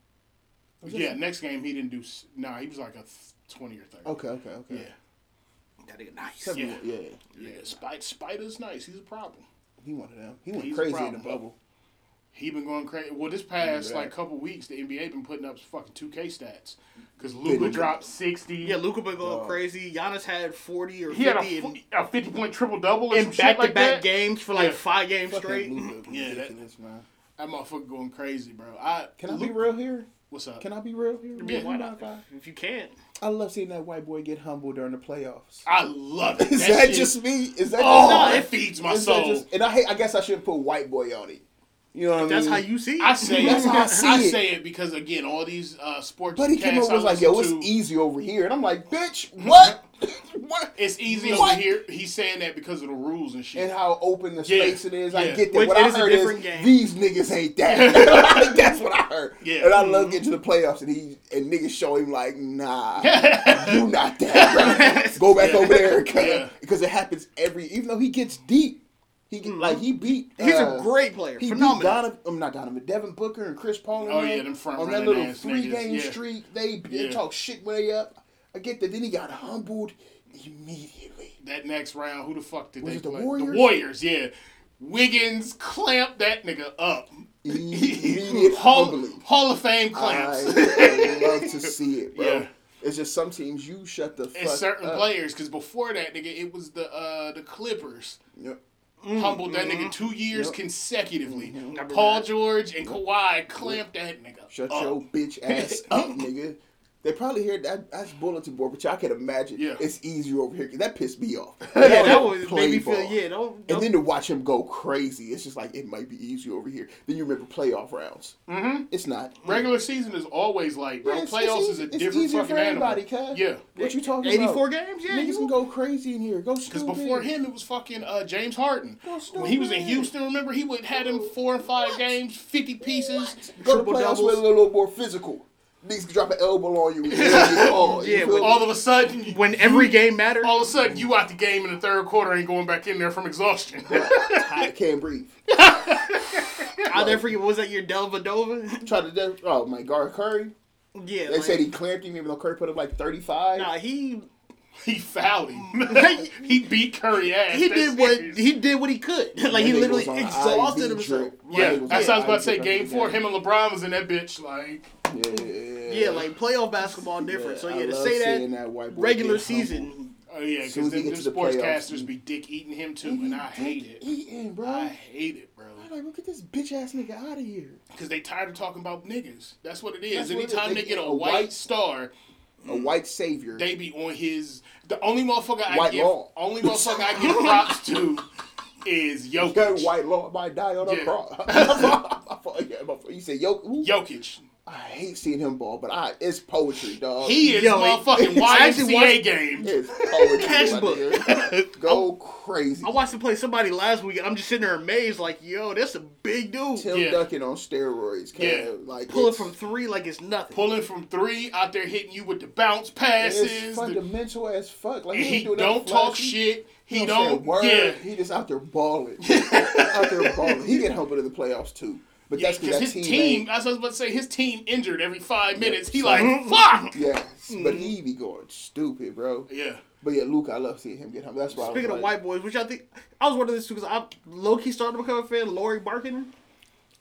Was it- yeah, next game he didn't do. s- Nah, he was like a 20 or 30. Okay, okay, okay. Yeah, that nigga nice. Seven- Yeah. yeah. yeah. Spider, Spider's nice. He's a problem. He one of them. He went He's crazy in the bubble. He been going crazy. Well, this past Remember like couple weeks, the NBA been putting up fucking 2K stats because Big Luka dropped 60. Yeah, Luka been going Oh. crazy. Giannis had forty or he had a, fifty fu- in, a 50 point triple double in back to back games for like Yeah. five games Fucking straight. Luka, <laughs> Yeah, that- man. That motherfucker going crazy, bro. I Can I Luka- be real here? What's up? Can I be real here? Yeah, why You not? mind If you can't, I I love seeing that white boy get humbled during the playoffs. I love it. Is That that shit- just me? Is that Oh, just, it feeds my soul. just- and I hate. I guess I shouldn't put white boy on it. You know what I mean? that's how you see it. I say That's <laughs> it. how I see I it. say it because again, all these uh, sports. But he came casts up was like, "Yo, it's to, easy over here," and I'm like, "Bitch, <laughs> what? <laughs> what?" It's easy What? over here. He's saying that because of the rules and shit. And how open the Yeah, space it is. I get that. Which what I is heard is game. these niggas ain't that. Like, that's what I heard. Yeah. And I love getting to the playoffs and he and niggas show him like, nah, you not that. Bro. Go back Yeah. over there Yeah. because it happens every. Even though he gets deep, he can like he beat. He's uh, a great player. He beat Phenomenal. Donovan, um, not Donovan, Devin Booker and Chris Paul. Oh, yeah, them front on that little three game yeah. streak. They, they Yeah. talk shit way up. I get that. Then he got humbled immediately. that next round, who the fuck did Was they it the play? Warriors? The Warriors, yeah. Wiggins clamped that nigga up. Immediate <laughs> Hall, humbling. Hall of Fame clamps. I, I love to see it, bro. Yeah. It's just some teams you shut the fuck and certain up. players, because before that, nigga, it was the uh, the Clippers. Yep. Mm-hmm. Humbled that nigga mm-hmm. two years Yep. consecutively. Mm-hmm. Remember Paul that. George and Kawhi clamped that nigga. Shut up. your bitch ass <laughs> up, nigga. They probably hear that that's bulletin board, but y'all can imagine Yeah. it's easier over here. 'cause That pissed me off. <laughs> Yeah, that was play me feel. Yeah, don't. And don't then to watch him go crazy, it's just like it might be easier over here. Then you remember playoff rounds. Mm-hmm. It's not. Regular season is always like, bro. Yeah, it's- Playoffs it's is a it's different easier fucking for animal. cuz. Yeah. What you talking about? eighty-four games. Yeah, Niggas you can go crazy in here. Go Because before him, it was fucking uh, James Harden. When he was in. Houston, remember he would had him four and five What? games, fifty pieces. Go to playoffs with a little more physical. Niggas can drop an elbow on you. And <laughs> you oh, you Yeah, feel me? All of a sudden, when every game mattered. all of a sudden, you out the game in the third quarter, ain't going back in there from exhaustion. I can't breathe. <laughs> I'll never forget. What was that year, Dellavedova? Tried to death. Oh my God, Curry. yeah, They like, said he clamped him even though Curry put up like thirty five. Nah, he he fouled him. <laughs> he beat Curry ass. he did what series. he did what he could. like he literally exhausted himself. Yeah, Right. that's what I was about to say. Game four, him and LeBron was in that bitch. Like, Yeah, yeah, Yeah, like playoff basketball different. so I yeah, to love say that, that white boy regular get humble. season, Oh yeah, because as he them, gets them to the playoffs, sportscasters he- be dick eating him too, He and I hate it. Eating, bro. I hate it, bro. I'm like, look at this bitch ass nigga out of here. Because they tired of talking about niggas. That's what it is. That's what it is. They they get a, a white, white- star, A white savior. they be on his. The only motherfucker I White give, law. only motherfucker I give <laughs> props to is That Jokic. white law might die on a Yeah. cross. <laughs> yeah, you said yo. who? Jokic. I hate seeing him ball, but I it's poetry, dog. He is Yo, motherfucking YMCA game. It's poetry. Textbook. my nigga. <laughs> Go crazy. I watched him play somebody last week, and I'm just sitting there amazed, like, yo, that's a big dude. Tim Yeah. Duncan on steroids, Yeah. Kev. Like Pull it it's- from three like it's nothing. Pulling from three, out there hitting you with the bounce It's passes. the- fundamental as fuck. Like and he, he don't talk shit. He, He don't. say a word. Yeah. He just out there balling. <laughs> out there balling. He get humbled in the playoffs too. But Yeah, that's because because that his team. team, I was about to say, his team injured every five minutes. He So- like, <laughs> fuck. Yes, but he mm. be going stupid, bro. Yeah. But yeah, Luke, I love seeing him get humbled. That's why. I was Speaking of like, white boys, which I think I was wondering this too, because I low key started to become a fan. Lauri Markkanen.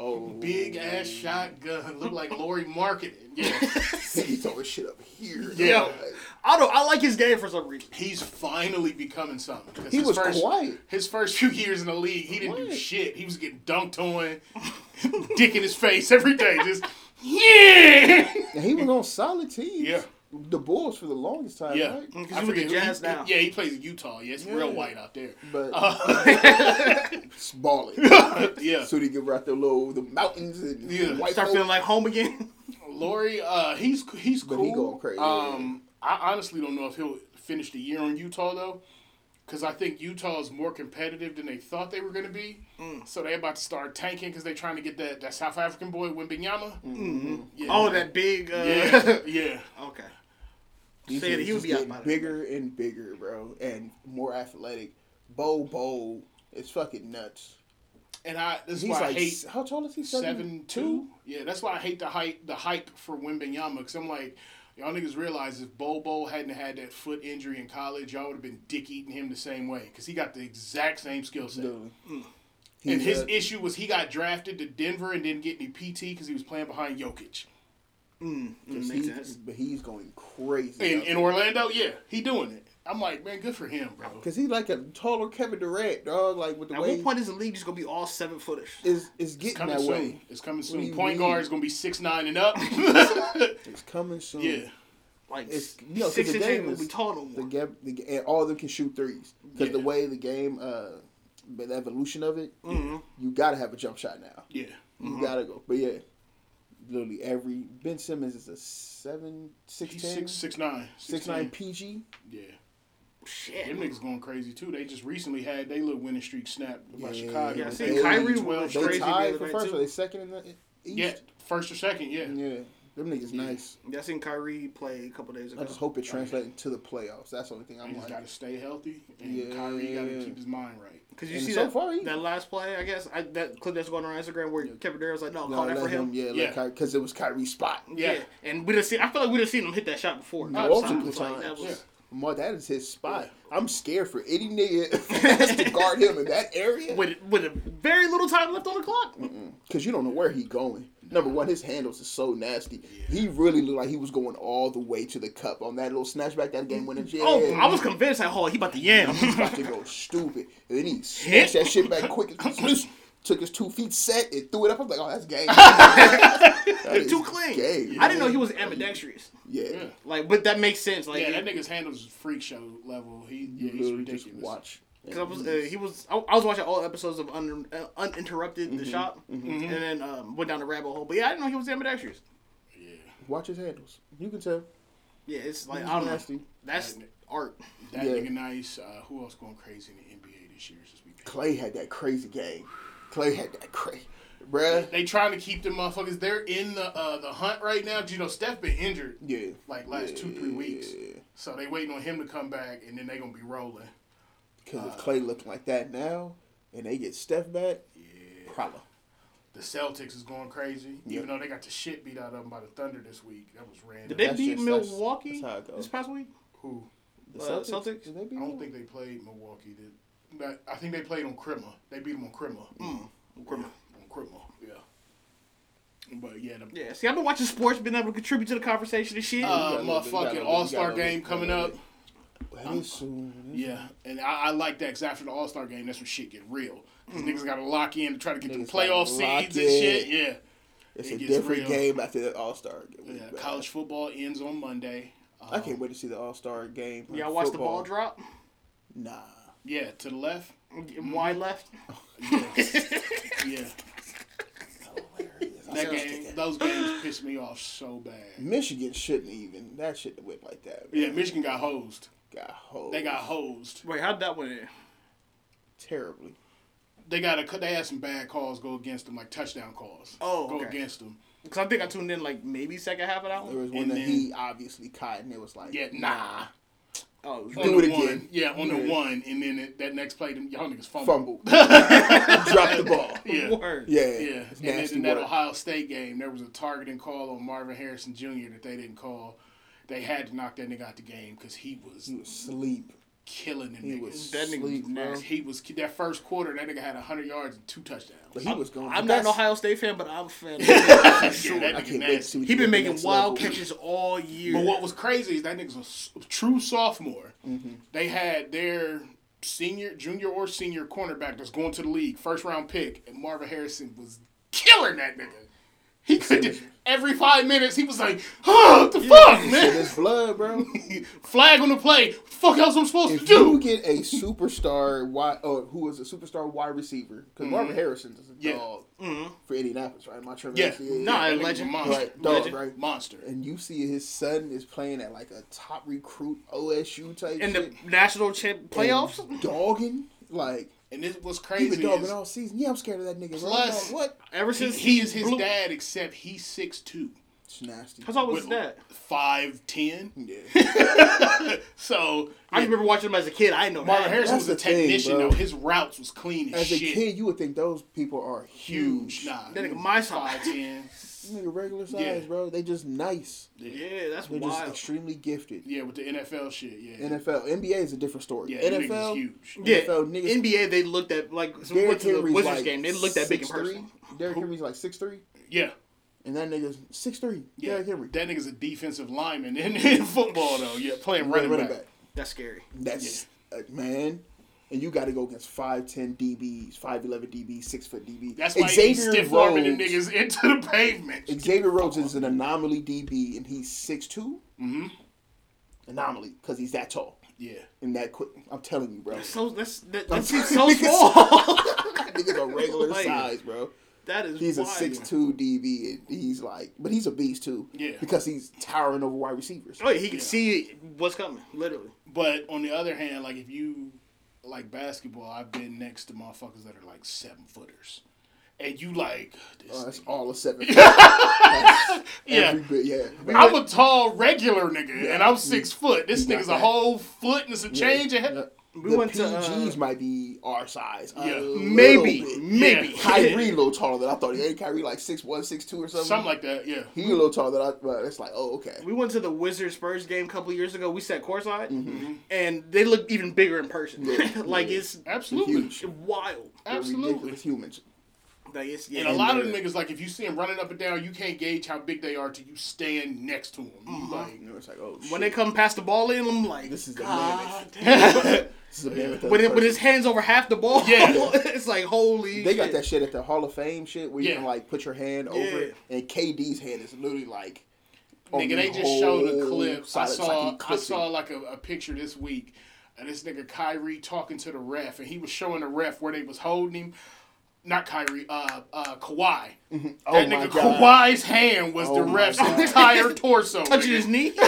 oh, Big ass shotgun. Look like Lauri Markkanen. Yeah. <laughs> he throwing shit up here. Yeah. dog. I don't. I like his game for some reason. He's finally becoming something. 'Cause He his was first, quiet. His first few years in the league, he didn't do shit. He was getting dunked on, <laughs> dick in his face every day. Just, <laughs> yeah. And he was on solid teams. Yeah. The Bulls for the longest time, Yeah. right? Because I he with the forget Jazz he, now. Yeah, he plays in Utah. Yeah, it's real white out there. But Uh, <laughs> it's balling. yeah. So they get right there, little the mountains and Yeah. white Start folk. feeling like home again. Lauri, uh, he's he's But he going crazy, Um, I honestly don't know if he'll finish the year on Utah though, because I think Utah is more competitive than they thought they were going to be. Mm. So they're about to start tanking because they're trying to get that, that South African boy Wembanyama. Mm-hmm. Yeah. oh, that big. Uh, yeah, <laughs> yeah. okay. These Said niggas he would just be out getting bigger and bigger, bro, and more athletic. Bol Bol is fucking nuts. And I this is He's why like I hate how tall is he? seven two. Yeah, that's why I hate the hype the hype for Wembanyama because I'm like. Y'all niggas realize if Bol Bol hadn't had that foot injury in college, y'all would have been dick eating him the same way because he got the exact same skill set. Literally. And his uh, issue was he got drafted to Denver and didn't get any PT because he was playing behind Jokic. Mm, Cause makes he- sense. But he's going crazy. In, in Orlando, yeah, he doing it. I'm like, man, good for him, bro. Because he's like a taller Kevin Durant, dog. Like with the At way what point is the league just gonna be all seven footers? is is It's getting coming that soon. way. It's coming soon. you Point mean? guard is gonna be six nine and up. <laughs> It's coming soon. yeah, Like It's you know 'cause six the inch game ain't gonna be tall no the more. game, the, and all of them can shoot threes because the way the game, uh, the evolution of it, Mm-hmm. you gotta have a jump shot now. yeah. You gotta go. But yeah, literally every Ben Simmons is a seven six He's ten six six nine. six nine PG. Yeah. Shit. Them niggas going crazy too. They just recently had they little winning streak snapped by Yeah. Chicago. Yeah, I They seen lead Kyrie 12 was They crazy straight. the tied for first. too. Are they second in the East? Yeah, first or second, yeah. Yeah. Them niggas Yeah. nice. Yeah, I seen Kyrie play a couple days ago. I just hope it translates into the playoffs. That's the only thing I'm He's like. got to stay healthy, and Yeah. Kyrie got to keep his mind right. Cause you And see so that, far, he- that last play, I guess I, that clip that's going on Instagram where Kevin Durant's like, "No, No, call that for him." Yeah, Yeah. because it was Kyrie's spot. Yeah. Yeah. and we done seen. I feel like we done seen him hit that shot before. No, So multiple it's like, times. that was- Yeah. More, that is his spot. I'm scared for any nigga <laughs> has to guard him in that area With with a very little time left on the clock. because you don't know where he going. Number one, his handles is so nasty. He really looked like he was going all the way to the cup on that little snatchback that game winning. Yeah, Oh, I was convinced that oh he about to yam. he's about to go stupid, and then he snatched that shit back quick. <laughs> Took his two feet set and threw it up. I'm like, oh, that's game. <laughs> That is Too clean. game. I didn't know he was ambidextrous. Yeah. Yeah. Like, but that makes sense. Like, Yeah, that nigga's handles freak show level. He yeah, he's Literally just ridiculous. watch. Cause I was, uh, he was, I, I was watching all episodes of Un, uh, Uninterrupted, Mm-hmm. the shop, and then um, went down the rabbit hole. But yeah, I didn't know he was ambidextrous. Yeah, Watch his handles. You can tell. Yeah, it's like He's I don't know. nasty. That's art. that Yeah. nigga nice. Uh, who else going crazy in the NBA this year? This weekend? Clay had that crazy game. Clay had that crazy, bruh. They trying to keep them motherfuckers. They're in the uh, the hunt right now. You know, Steph been injured Yeah. like last two three weeks, Yeah. so they waiting on him to come back, and then they gonna be rolling. Because if Clay looking like that now, and they get Steph back, Yeah, problem. the Celtics is going crazy. Yeah. Even though they got the shit beat out of them by the Thunder this week, that was random. Did they That's beat just- Milwaukee that's how it goes. this past week? Who? The Uh, Celtics? Did they beat I don't them? think they played Milwaukee. Did but I think they played on Crimma. They beat them on Crimma. Mm. Yeah, on Crimma, yeah. But yeah, the Yeah, see, I've been watching sports, been able to contribute to the conversation and shit. uh, got a little bit, you got a motherfucking All bit, Star you got a little game coming you got a up. little soon. Yeah, and I, I like that because after the All Star game, that's when shit get real. 'Cause niggas got to lock in to try to get Niggas the playoff gotta lock seeds and shit. Yeah, It's It a different real. game after the All Star. game. yeah. College football ends on Monday. I can't wait to see the All Star game. Y'all watch the ball drop? Nah. Yeah, to the left. Mm-hmm. Wide left? Yeah, <laughs> that game, those games pissed me off so bad. Michigan shouldn't even. That shouldn't went like that. man. Yeah, Michigan got hosed. Got hosed. They got hosed. Wait, how'd that one end? terribly. They got a. They had some bad calls go against them, like touchdown calls. Oh, go okay. against them. Because I think I tuned in like maybe second half of that There one. was one And that then- he obviously caught, and it was like, Yeah, nah. Oh, On Do the it one, again. Yeah, on the one, and then it, that next play, them y'all niggas fumbled. fumble, <laughs> drop the ball. Yeah. <laughs> Word. Yeah, Yeah, It's and then in that. Ohio State game, there was a targeting call on Marvin Harrison Jr. that they didn't call. They had to knock that nigga out the game because he was He was asleep. Killing them He niggas. was That nigga was asleep, nasty. he was that first quarter. That nigga had hundred yards and two touchdowns. But he was going. I'm not an Ohio State fan, but I'm a fan. <laughs> <laughs> yeah, For that. I nigga can't wait to nasty. He do been making wild level. catches all year. But what was crazy is that nigga's a s- true sophomore. Mm-hmm. They had their senior, junior, or senior cornerback that's going to the league, first round pick, and Marvin Harrison was killing that nigga. He could every five minutes he was like, "Oh, what the fuck, man!" it's blood, bro. <laughs> Flag on the play. Fuck else I'm supposed if to you do? get a superstar wide, or who is a superstar wide receiver, because Marvin Harrison is a dog Mm-hmm. Yeah. dog for Indianapolis, right? My term Yeah, nigga's a legend. monster. right, dog, Legend. right? monster. And you see his son is playing at like a top recruit OSU type in the national champ playoffs. And dogging like And this was crazy. he crazy. been dogging is all season. Yeah, I'm scared of that nigga. Plus- I'm what? Ever since he is his blew- dad, except he's six two, It's nasty. How tall was that? five ten. Yeah. <laughs> So I remember watching him as a kid. I know Marvin that. Harrison That's was a the thing, technician though. His routes was clean as, As a shit. kid, you would think those people are huge. huge. Nah, That nigga my size. five ten. Nigga, regular size, Yeah. bro. They just nice. Yeah, that's They're just extremely gifted. Yeah, with the NFL shit. Yeah, NFL, NBA is a different story. yeah, them niggas NFL, huge. Yeah, NFL niggas- NBA they looked at like so we Derrick went to the Wizards like game. They looked that big in 6'3". person. Derrick Henry's like six three, Yeah, and that nigga's six three. yeah. Derrick Henry, That nigga's a defensive lineman in, <laughs> in football though. Yeah, playing running, back. That's scary. That's uh, man, and you got to go against five ten DBs, five eleven DBs, six foot DBs. That's why he's stiff arming them niggas <laughs> into the pavement. Xavier Rhodes is an anomaly DB, and he's six Mm-hmm. Anomaly, because he's that tall Yeah, and that quick. I'm telling you, bro. So that's that, that seems <laughs> so small. Nigga's a regular size, bro. That is He's a six two DB, and he's like, but he's a beast too. Yeah. because he's towering over wide receivers. Oh yeah, he can Yeah. see what's coming, literally. but on the other hand, like if you like basketball, I've been next to motherfuckers that are like seven footers, and you like this. Oh, that's nigga. all a seven. <laughs> Yeah. bit, yeah. I'm a tall regular nigga, and I'm six foot. This You got nigga's a whole foot and some change. ahead. Yeah. We the went to, PGs uh, might be our size. Yeah. Maybe, bit. maybe. Yeah. Kyrie a little taller than I thought. Ain't Kyrie like six one, six two or something? Something like that, yeah. he a little taller than I. But it's like, oh, okay. We went to the Wizards Spurs game a couple years ago. We sat courtside, Mm-hmm. and they look even bigger in person. Yeah. <laughs> like Yeah. it's Absolutely. Huge. wild. They're Absolutely. ridiculous humans. Like it's yeah. And a lot of the niggas, like, if you see them running up and down, you can't gauge how big they are till you stand next to them. You like, You know, it's like, oh, shit. when they come past the ball in, I'm like, This is the God mammoth. damn. <laughs> This is a mammoth with, it, with his hands over half the ball, Yeah. <laughs> it's like holy. They got that shit at the Hall of Fame shit where you Yeah. can like put your hand over it, and KD's hand is literally like. on nigga, the they just showed a clip. I It's like saw, I saw like a, a picture this week, and this nigga Kyrie talking to the ref, and he was showing the ref where they was holding him. Not Kyrie, uh, uh, Kawhi. Oh that my nigga God. Kawhi's hand was Oh the ref's entire torso. touching his knee. <laughs>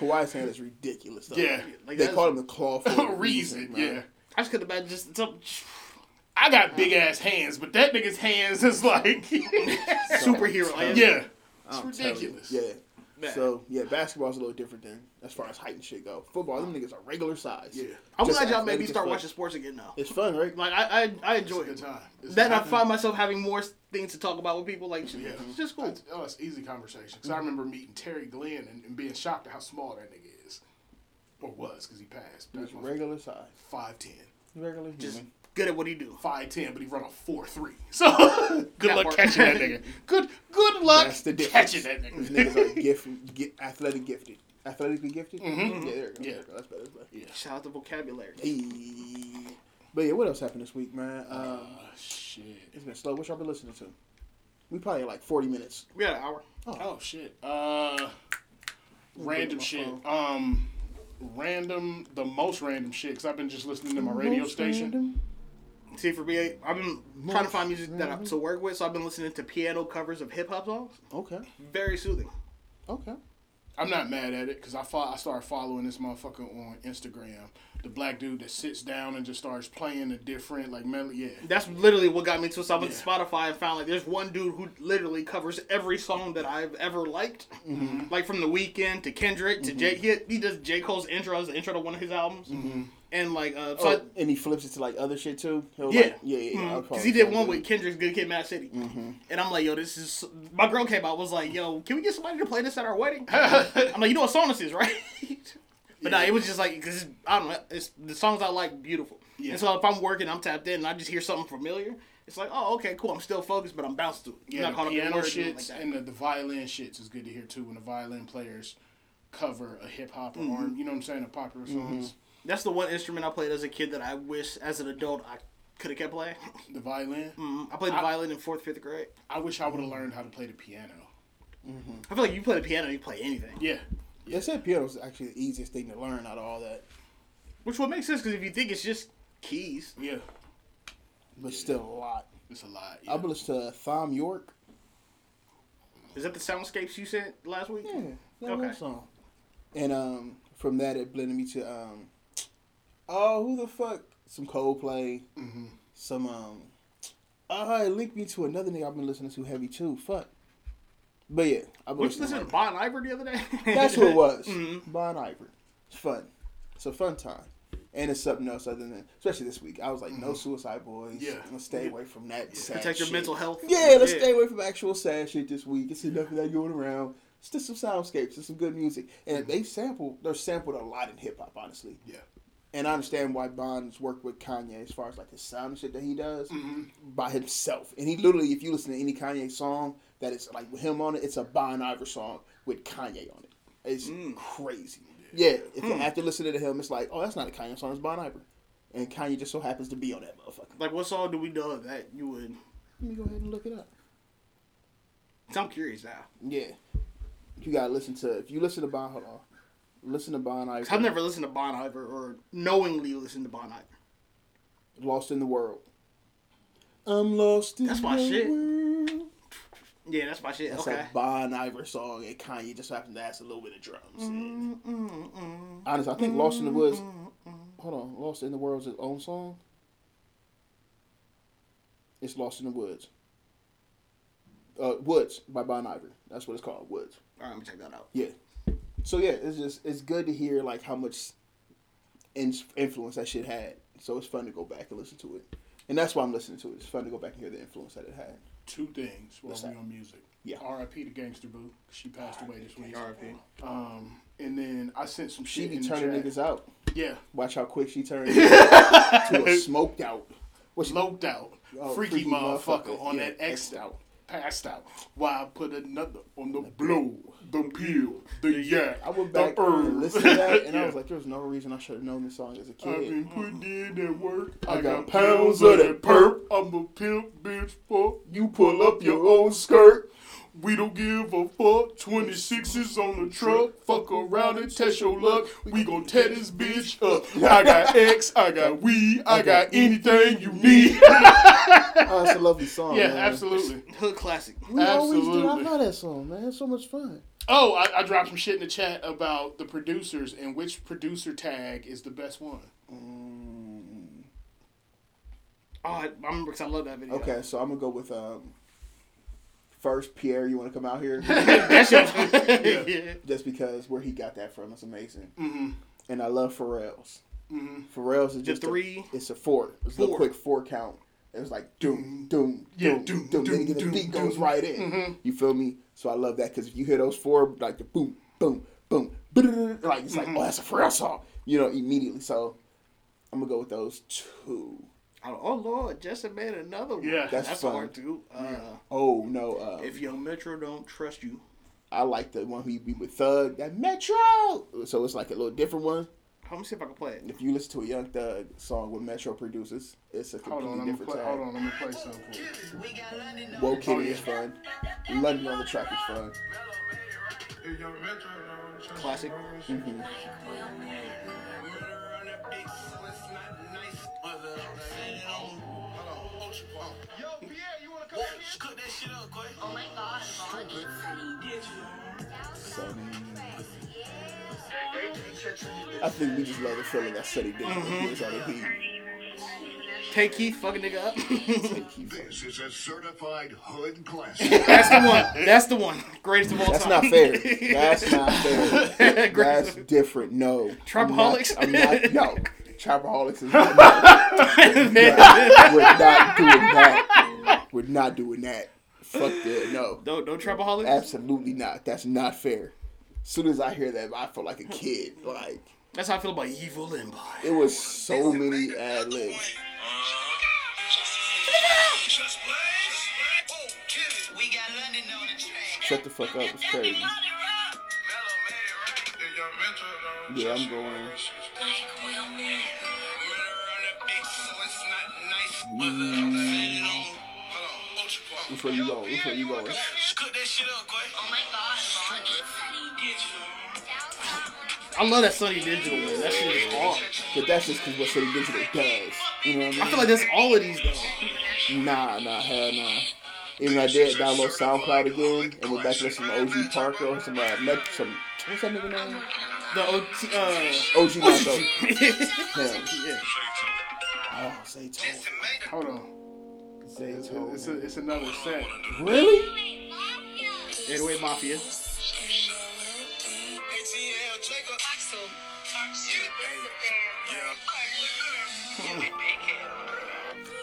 Dog. Kawhi's hand is ridiculous. Though. Yeah. Like, they that's- call him the claw for <laughs> a reason, man. yeah. I just could imagine just some I got big ass hands, but that nigga's hands is like, <laughs> superhero. Like, yeah, it's I'm ridiculous. Yeah. Man. So yeah, basketball's a little different than as far as height and shit go. Football, them niggas are regular size. Yeah. I'm Just glad y'all made me start watching sports again now. It's fun, right? Like I, I, I enjoy It's a it. good time. It's Then I find myself having more things to talk about with people. Like, you. Yeah. it's just cool. It's, oh, it's easy conversation. Because I mm-hmm. remember meeting Terry Glenn and, and being shocked at how small that nigga is. Or was, because he passed. It's regular size. 5'10. Regular Just good at what he do. five ten, but he run a four three. <laughs> So good That luck works. catching that nigga. <laughs> Good good luck That's the difference. catching that These nigga. niggas are gift, get, athletic gifted. Athletically gifted? Mhm. Yeah, there you go. Yeah. There you go. That's better. That's better. Yeah. Shout out to vocabulary. Hey. But yeah, what else happened this week, man? Um, Uh, shit. it's been slow. What y'all been listening to? We probably at like 40 minutes. We had an hour. Oh shit. Uh, random shit. phone. Um, random. The most random shit. Cause I've been just listening to my radio Most station. random. See, for me, I've been trying to find music that I, to work with, so I've been listening to piano covers of hip hop songs. Okay. Very soothing. Okay. I'm not mad at it because I fo- I started following this motherfucker on Instagram. The black dude that sits down and just starts playing a different like melody. Yeah. That's literally what got me to. So I went to Spotify and found like there's one dude who literally covers every song that I've ever liked, Mm-hmm. like from The Weeknd to Kendrick to J. He, he does J Cole's intro as the intro to one of his albums, Mm-hmm. and like uh, so So, I, Oh, and he flips it to like other shit too. He'll Yeah. Like, yeah, yeah, yeah. I'll because follow he did one with Kendrick's Good Kid, Mad City, Mm-hmm. and I'm like, yo, this is my girl came out was like, yo, can we get somebody to play this at our wedding? <laughs> I'm like, you know what song this is, right? <laughs> but nah, it was just like because I don't know, it's the songs I like beautiful, Yeah. and so if I'm working, I'm tapped in, and I just hear something familiar. It's like, oh, okay, cool. I'm still focused, but I'm bounced to it. Yeah, not the caught up in piano and shits like and the, the violin shits is good to hear too when the violin players cover a hip hop or Mm-hmm. R- you know what I'm saying, a popular songs. That's the one instrument I played as a kid that I wish, as an adult, I could have kept playing. The violin. Mm, I played the I- violin in fourth, fifth grade. I wish I would have learned how to play the piano. I feel like you play the piano, you play anything. Yeah. They said piano is actually the easiest thing to learn out of all that, Which would make sense because if you think it's just keys, Yeah. but still a lot. It's a lot. I've been listening to Thom Yorke. is that the soundscapes you sent last week? Yeah, that Okay. okay. song. And um, from that, it blended me to um, oh, who the fuck? Some Coldplay. hmm Some um, oh, it linked me to another nigga I've been listening to heavy too. Fuck. But yeah, been Which listening. To Bon Iver the other day? <laughs> That's who it was. Mhm. Bon Iver. It's fun. It's a fun time. And it's something else other than, especially this week. I was like, no Suicide Boys. Yeah. Let's stay away from that. Sad Protect your shit. mental health. Yeah, let's stay away from actual sad shit this week. It's enough of that going around. It's just some soundscapes. It's some good music. And they sampled, they're sampled a lot in hip hop, honestly. Yeah. And I understand why Bond's worked with Kanye as far as like his sound shit that he does hmm by himself. And he literally, if you listen to any Kanye song that is like with him on it, it's a Bon Iver song with Kanye on it. It's crazy. Yeah, if after listening to listen to him, it's like, oh, that's not a Kanye song, it's Bon Iver. And Kanye just so happens to be on that motherfucker. Like, what song do we know that you would? Let me go ahead and look it up. i I'm curious now. Yeah. You gotta listen to if you listen to Bon hold on. Listen to Bon Iver. 'Cause I've never listened to Bon Iver or knowingly listened to Bon Iver. Lost in the World. I'm lost in That's my the shit. world. Yeah, that's my shit. That's okay. a Bon Iver song and Kanye just happened to add a little bit of drums. in. Mm-mm-mm. Honestly, I think Lost in the Woods hold on, Lost in the World's his own song. It's Lost in the Woods. Uh, Woods by Bon Iver. That's what it's called, Woods. All right, let me check that out. Yeah. So yeah, it's just it's good to hear like how much in- influence that shit had. So it's fun to go back and listen to it, and that's why I'm listening to it. It's fun to go back and hear the influence that it had. Two things while What's we that? on music. Yeah. R.I.P. to Gangsta Boo. She passed away this week. R.I.P. Um, and then I sent some She be turning niggas out. Yeah. Watch how quick she turned <laughs> to a smoked out. What's Loped out. Oh, freaky, freaky motherfucker, motherfucker. on Yeah, that X out. Passed out. Why I put another on the blow, the pill, the yak, I went the back and listened to that, and I <laughs> was like, "There's no reason I should have known this song as a I've kid." been putting in that work. I I, got got pounds of that perp. I'm a pimp, bitch. Fuck. You pull up your own skirt. We don't give a fuck. 26s on the truck. Fuck around and test your luck. We gon' tear this bitch up. I got X, I got weed, I got anything you need. Oh, it's a lovely song. yeah, man. absolutely. Hood classic. We always do. I Absolutely. love that song, man. It's so much fun. Oh, I, I dropped some shit in the chat about the producers and which producer tag is the best one. Oh, I, I remember because I love that video. Okay, so I'm gonna go with um. First, Pierre, you want to come out here? <laughs> that shit. yeah. <laughs> Just because where he got that from is amazing, Mm-hmm. and I love Pharrell's. Mm-hmm. Pharrell's is The just a- three. it's a four. It's a little quick four count. It was like doom, doom, Yeah, doom, doom, doom. doom, Then the doom, beat doom. goes right in. Mhm. You feel me? So I love that because if you hear those four, like the boom, boom, boom, like it's like oh that's a Pharrell song, you know, immediately. So I'm gonna go with those two. Oh, oh Lord, just made another one. Yeah. that's, That's that's fun. hard too. Uh, Oh no, uh, If your Metro don't trust you, I like the one he be with Thug, that Metro. So it's like a little different one. let me see if I can play it. If you listen to a Young Thug song with Metro producers, it's a completely Hold completely on, let me different play. tag. Hold on, let me play something for you. Whoa Kitty Oh, yeah. is fun. London on the track is fun. Classic. Oh my god, Sonny. I think we just love the feeling that Sonny did. Mm-hmm. on the beat. Tay Keith, fucking nigga up. This is a certified hood classic. <laughs> That's the one. That's the one. Greatest of all That's time. <laughs> That's not fair. That's not fair. That's different. No. Trapaholics? I'm not, I'm not no. Trapaholics is not, we're not doing that. We're not doing that. Fuck that. No. Don't don't trapaholics. Absolutely not. That's not fair. As soon as I hear that, I feel like a kid. Like That's how I feel about Evil Empire. it was so many ad libs. We got London on the track. Shut the fuck up. It's crazy. Yeah, I'm going. Which way you going? Which way you going? Oh my god, I love that Sonny Digital man. That shit is hard. But that's just because what City Digital does. You know what I mean? I feel like that's all of these though. Nah, nah, hell nah. Even I did download SoundCloud again and went back to some OG Parker or some uh, Met, some what's that nigga name? The OT, uh, OG Mato. Him. yeah. Oh, Zaytoven. Hold on. It's, Zaytoven. it's, a, it's another set. Really? 808 Mafia.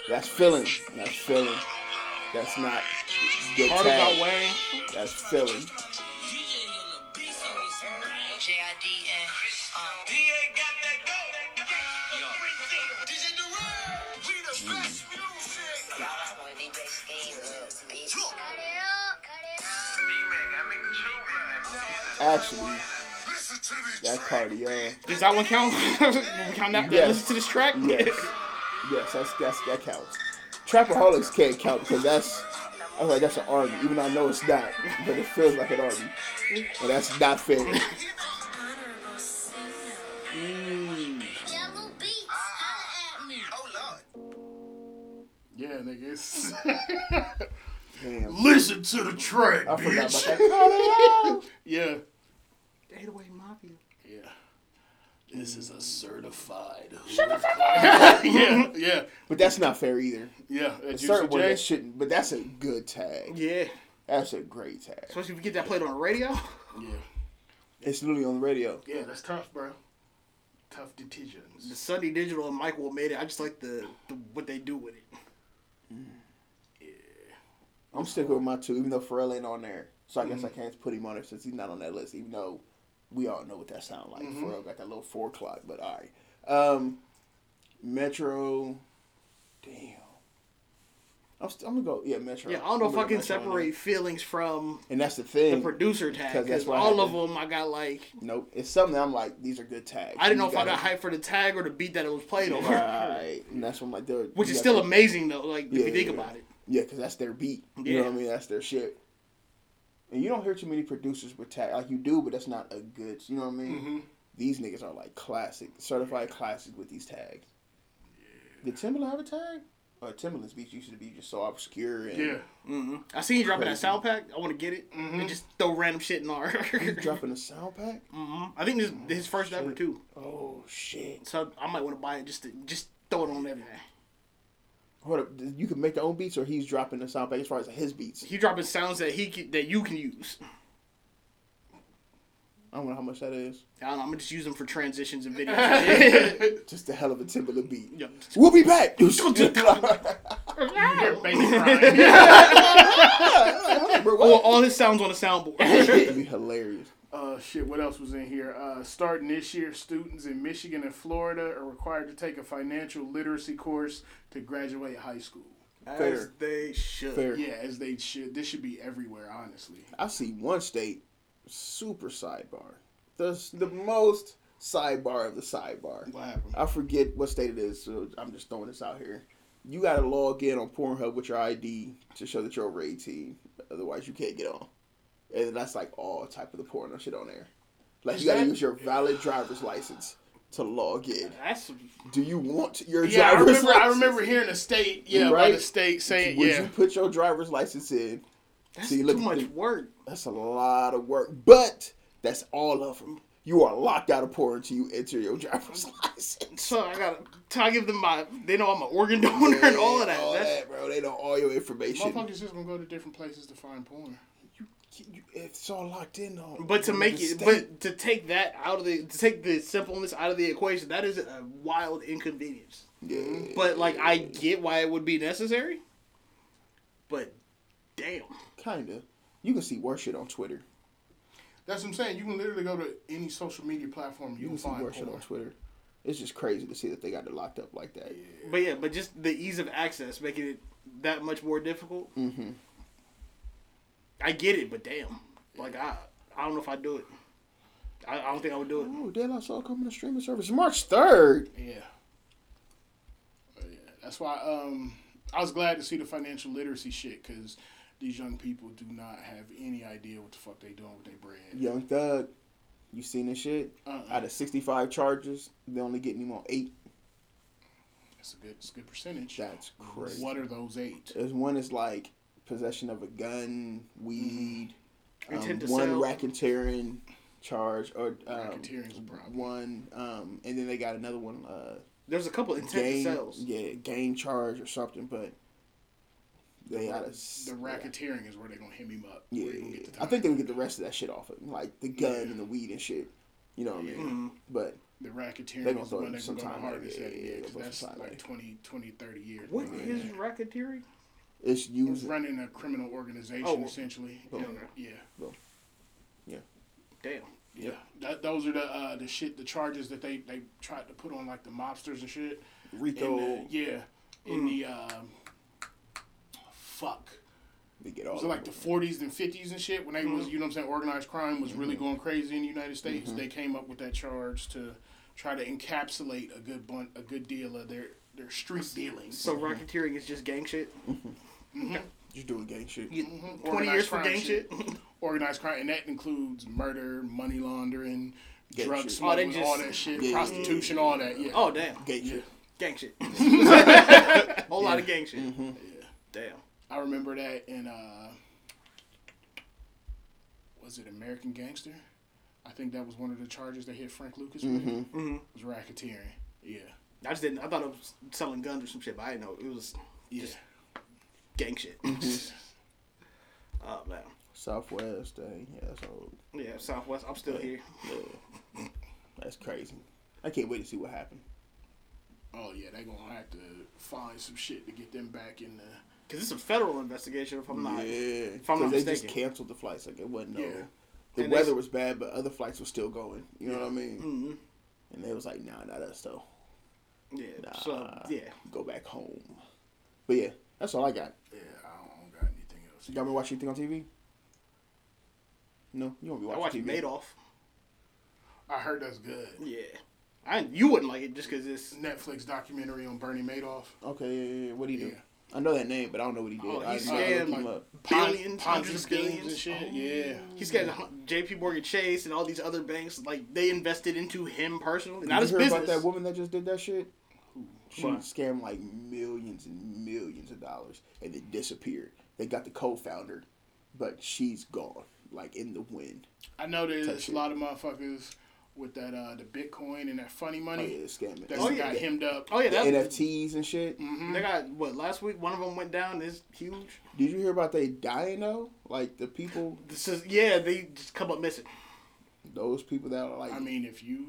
That's feeling. That's feeling. That's not good Hard about tag. Wayne. That's feeling. J-I-D-N. Um, Actually, that cardio. Does that one count? When <laughs> we count that? Yes. Listen to this track. Yes. Yes, that's, that's that counts. Trapaholics can't count because that's I was like that's an army, even though I know it's not, but it feels like an army. And that's not fair. <laughs> Oh, yeah, nigga. <laughs> It's Damn. Listen to the track, I forgot about bitch. that cardio. <laughs> Yeah. 808 Mafia. Yeah. This is a certified. <laughs> yeah, yeah, But that's not fair either. yeah. A Juicy certain one J. that shouldn't, but that's a good tag. Yeah. That's a great tag. Especially if you get that played on the radio. <laughs> Yeah, It's literally on the radio. yeah. That's tough, bro. Tough decisions. The decisions. Sonny Digital and Mike WiLL Made-It. I just like the, the what they do with it. Mm. I'm sticking with my two, even though Pharrell ain't on there. So I guess I can't put him on there since he's not on that list, even though we all know what that sound like. Pharrell got that little four o'clock, but all right. Um, Metro, damn. I'm, st- I'm gonna go, yeah, Metro. Yeah, I don't know if I can Metro on there. separate feelings from And that's the thing. the producer tag because all of them I got like Nope, it's something that I'm like, these are good tags. I didn't know if I got hyped for the tag or the beat that it was played over, Right, and that's what I'm like, which is still amazing though. Like Yeah, if you think yeah. about it, Yeah, because that's their beat. You Yeah. know what I mean? That's their shit. And you don't hear too many producers with tag like you do, but that's not a good. You know what I mean? Mm-hmm. These niggas are like classic, certified classic with these tags. Did Timbaland have a tag? Uh, Timbaland's beats used to be just so obscure and Yeah. hmm I seen you dropping that sound pack. I want to get it and just throw random shit in our. He's <laughs> dropping a sound pack. hmm I think this is his first ever too, Oh shit! so I might want to buy it just to just throw it on everything. Hold up, you can make your own beats, or he's dropping the sound pack as far as his beats. He dropping sounds that he can, that you can use. I don't know how much that is. I don't know. I'm gonna just use them for transitions and videos. <laughs> Just a hell of a Timbaland beat. Yeah. We'll be back. Baby crying. Or all his sounds on the soundboard. It'd be hilarious. Uh, shit. What else was in here? Uh, starting this year, students in Michigan and Florida are required to take a financial literacy course to graduate high school. As they should. Fair. Yeah, as they should. This should be everywhere, honestly. I see one state super sidebar. The the most sidebar of the sidebar. What happened? I forget what state it is, so I'm just throwing this out here. You gotta log in on Pornhub with your ID to show that you're over 18. Otherwise, you can't get on. And that's like all type of the porno shit on there. Like Is you gotta that- use your valid driver's license to log in. That's Do you want your Yeah, I driver's remember. I remember hearing a state. Yeah, by Right? the state saying. Would Yeah. you put your driver's license in? that's See, too look- much work. That's a lot of work, but that's all of them. You are locked out of porn until you enter your <laughs> driver's license. So I gotta, I give them my. They know I'm an organ donor and all of that. All That's, that, bro. They know all your information. Motherfuckers just gonna go to different places to find porn. You, you, it's all locked in though. But to make it, state- but to take that out of the, to take the simpleness out of the equation, that is a wild inconvenience. yeah, But like, I get why it would be necessary. But, damn. kinda. You can see worse shit on Twitter. That's what I'm saying. You can literally go to any social media platform. You, You can can see find worse shit on Twitter. It's just crazy to see that they got it locked up like that. But yeah, but just the ease of access making it that much more difficult. Mm-hmm. I get it, but damn, like I, I don't know if I do it. I, I don't think I would do it. Oh, De La Soul coming to streaming service March third. Yeah. But yeah. That's why um, I was glad to see the financial literacy shit because these young people do not have any idea what the fuck they doing with their bread. Young Thug, you seen this shit? Uh-uh. Out of sixty five charges, they only getting him on eight. That's a good, it's a good percentage. That's crazy. What are those eight? There's one is like possession of a gun, weed, um, Intent to one sell. racketeering charge, or um, Racketeering's a problem. one, um, and then they got another one, uh, There's a couple intent gang, sales. yeah, gang charge or something, but they got a The racketeering is where they're gonna him him up. Yeah, Where he gonna get the I think they would get the rest of that shit off of him, like the gun and the weed and shit. You know what I mean? Mm-hmm. But The racketeering They gonna is the throw one that's some going to time go the at it. hardest Yeah, at it. yeah, Yeah, they'll 'cause put that's like at 20, 20, 30 years. What Yeah. is racketeering? It's It's using running a criminal organization Oh. essentially. Oh. Yeah. Yeah damn. Yeah, that, those are the uh, the shit, the charges that they, they tried to put on like the mobsters and shit. Rico. In the, yeah, in mm. the um, fuck, They get all was it like the forties and fifties and shit when they was mm-hmm. you know what I'm saying organized crime was really mm-hmm. going crazy in the United States. Mm-hmm. They came up with that charge to try to encapsulate a good bun- a good deal of their their street dealings. So racketeering is just gang shit. Just doing gang shit. You- Mhm. Twenty Organized years for gang shit. <laughs> organized crime, and that includes murder, money laundering, Gang drug shit. Oh, they smuggling, all that shit, Yeah, yeah, prostitution, all that. Yeah. oh damn, Gang shit. gang shit. <laughs> <laughs> Whole lot of gang shit. Mm-hmm. Damn. I remember that in uh was it American Gangster? I think that was one of the charges that hit Frank Lucas with. Mm-hmm. Was racketeering. Yeah. I just didn't. I thought it was selling guns or some shit, but I didn't know it was Yeah. Gang shit. Mm-hmm. oh man. Southwest thing. Yeah, that's old. Yeah, Southwest. I'm still here. Yeah. That's crazy. I can't wait to see what happened. Oh yeah, they're gonna have to find some shit to get them back in the Cause it's a federal investigation. If I'm not. yeah, if I'm not because they just mistaken. canceled the flights. Like it wasn't no. Yeah. The And weather was bad, but other flights were still going. You know what I mean? Mhm. And they was like, "Nah, not us though. Yeah. Nah, So yeah. go back home." But yeah, that's all I got. Yeah, I don't got anything else. Y'all been watching anything on TV? No, you won't be I watching watched TV. Madoff. I heard that's good. Yeah. I you wouldn't like it just because it's. Netflix documentary on Bernie Madoff. Okay, yeah, yeah. What do he do? I know that name, but I don't know what he did. Oh, I he didn't know I scammed, like, up. Billions, Ponzi hundreds of billions. and shit. Oh, yeah. He's got J.P. Morgan Chase and all these other banks. Like they invested into him personally, not you his hear business. about that woman that just did that shit? She What? scammed like millions and millions of dollars and then disappeared. They got the co-founder, but she's gone, like in the wind. I know there's a lot of motherfuckers with that uh the Bitcoin and that funny Oh money yeah, scamming. that Oh, yeah. got hemmed up. Oh yeah, The that, NFTs and shit. Mm-hmm. they got what last week. One of them went down. Is huge. Did you hear about they dying though? Like the people, This is yeah. They just come up missing. those people that are like, I mean, if you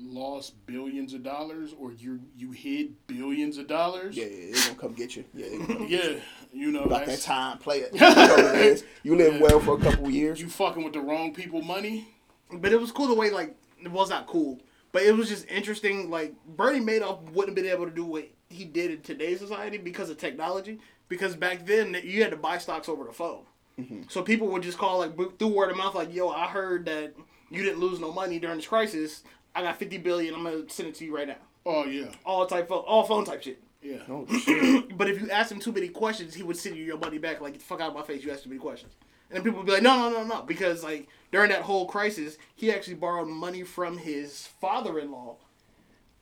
lost billions of dollars or you you hid billions of dollars. Yeah, yeah, they're gonna come get you. Yeah, they Yeah, you know about that time, play it. <laughs> You, know what. You live well for a couple years. you fucking with the wrong people money. But it was cool the way like it was not cool, but it was just interesting. Like Bernie Madoff wouldn't have been able to do what he did in today's society because of technology. Because back then you had to buy stocks over the phone, mm-hmm. so people would just call like through word of mouth, like, "Yo, I heard that you didn't lose no money during this crisis. I got fifty billion. I'm gonna send it to you right now." Oh yeah, All type phone, all phone type shit. yeah. Oh <clears throat> shit! But if you ask him too many questions, he would send you your money back. Like, "Get the fuck out of my face! You asked too many questions." And then people would be like, "No, no, no, no," because like during that whole crisis, he actually borrowed money from his father-in-law,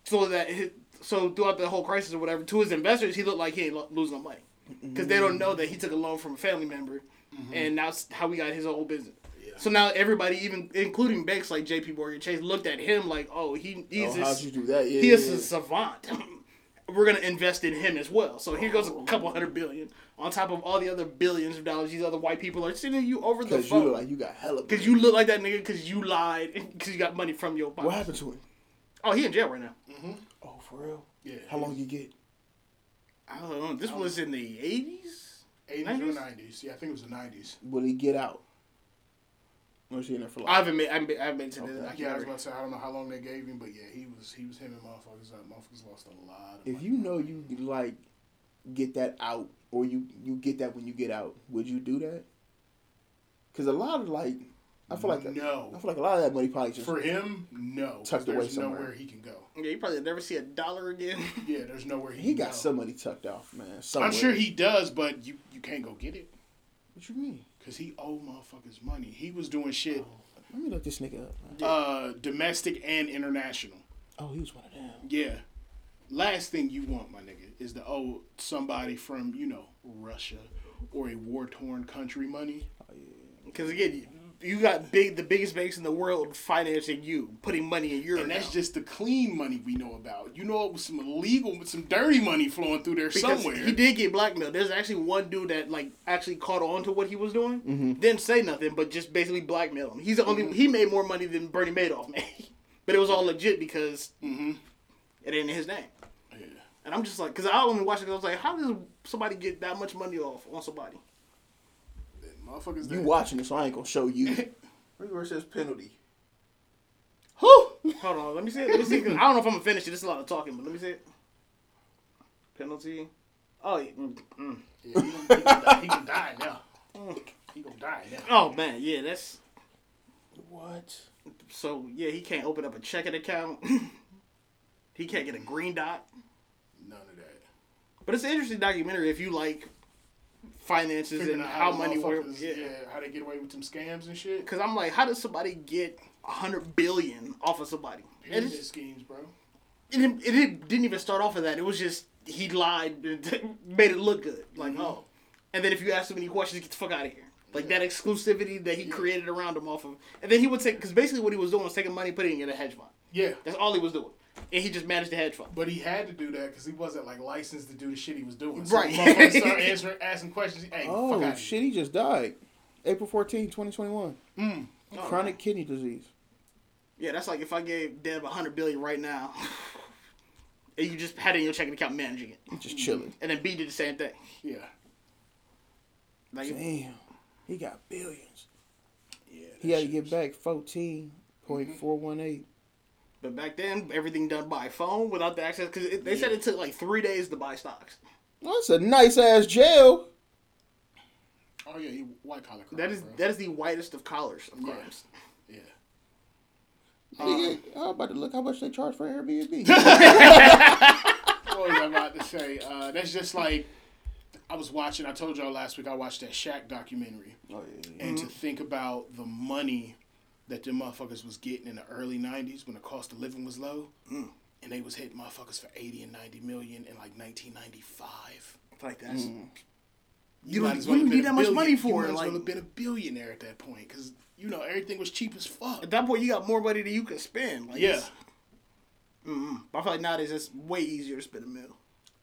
so that his, so throughout the whole crisis or whatever, to his investors, he looked like he ain't lo- losing no money because they don't know that he took a loan from a family member, mm-hmm. and that's how he got his whole business. So now everybody, even including banks like J.P. Morgan Chase, looked at him like, "Oh, he he's Oh, this- how'd you do that? Yeah, he is yeah. a savant. <laughs> We're gonna invest in him as well. So here goes a couple hundred billion on top of all the other billions of dollars these other white people are sending you over the Because you phone. look like you got hella. Because you look like that nigga because you lied because you got money from your pocket. What happened to him? Oh, he in jail right now. Mm-hmm. Oh, for real? Yeah. How long you get? I don't know. This was in the eighties. 80s 90s? or 90s. Yeah, I think it was the 90s. Will he get out? Or is he in there for I haven't been. I haven't been, I haven't been to the Okay. Yeah, I was documentary. about to say I don't know how long they gave him, but yeah, he was he was him and motherfuckers. Uh, motherfuckers lost a lot. Of If money. you know you like get that out, or you you get that when you get out, would you do that? Because a lot of like, I feel like No. I feel like a lot of that money probably just for him, no Tucked away somewhere. nowhere he can go. Yeah, you probably never see a dollar again. <laughs> Yeah, there's nowhere he, he can got go. some money tucked off, man. Somewhere. I'm sure he does, but you you can't go get it What you mean? Because he owed motherfuckers money. He was doing shit, Let me look this nigga up. Man. uh, domestic and international. Oh, he was one of them. Yeah. Last thing you want, my nigga, is to owe somebody from you know Russia or a war torn country money. Because again, you got big the biggest banks in the world financing you, putting money in your And that's just the clean money we know about. You know, it was some illegal, some dirty money flowing through there Because somewhere. He did get blackmailed. There's actually one dude that like actually caught on to what he was doing. Mm-hmm. Didn't say nothing, but just basically blackmailed him. He's the only he made more money than Bernie Madoff <laughs> made, but it was all legit because Mhm. it ain't in his name. Yeah. And I'm just like, because I only watched it. 'cause I was like, how does somebody get that much money off on somebody? Motherfuckers, You that- watching this, so I ain't gonna show you. Look <laughs> where it says penalty. Whew! Hold on, let me see it. Let me see. 'cause I don't know if I'm gonna finish it. This is a lot of talking, but let me see it. Penalty. Oh, yeah. mm, mm. Yeah, he, gonna, he, gonna die, he gonna die now. He gonna die now. oh man, yeah, that's What? so. Yeah, he can't open up a checking account. <laughs> he can't get a green dot. None of that. But it's an interesting documentary if you like finances Figuring and how money works. Yeah. yeah, how they get away with some scams and shit. Because I'm like, how does somebody get a hundred billion off of somebody? Pyramid schemes, bro. it, didn't- it didn't even start off of that. It was just he lied <laughs> and made it look good. Like Mm-hmm. oh, and then if you ask him any questions, get the fuck out of here. Like that exclusivity that he created around him off of, and then he would take because basically what he was doing was taking money, putting it in a hedge fund. Yeah. That's all he was doing, and he just managed the hedge fund. But he had to do that because he wasn't like licensed to do the shit he was doing. Right. So motherfuckers started <laughs> answering, asking questions. Hey, Oh out shit! He just died. April 14, 2021. Mm. Chronic kidney disease. Yeah, that's like if I gave Deb a hundred billion right now, <laughs> and you just had it in your checking account managing it, Just chilling. and then B did the same thing. Yeah. Like Damn. He got billions. Yeah. He had to get back fourteen point four one eight. But back then, everything done by phone without the access. Because they said it took like three days to buy stocks. That's a nice ass jail. Oh yeah, white collar crime. That is bro. that is the whitest of collars of Yeah. crimes. yeah. Nigga, I'm about to look how much they charge for Airbnb. <laughs> <laughs> What was I about to say? Uh, that's just like I was watching. I told y'all last week I watched that Shaq documentary, oh yeah. and to think about the money that them motherfuckers was getting in the early '90s when the cost of living was low, Mm. and they was hitting motherfuckers for 80 and 90 million in like 1995. Like that's mm-hmm. You, You might don't- as you well don't have been need that much billion- money for you it, might as like- well have been a billionaire at that point because you know everything was cheap as fuck. at that point you got more money than you can spend. Like, Yeah. Mm-hmm. But I feel like nowadays it's way easier to spend a mill.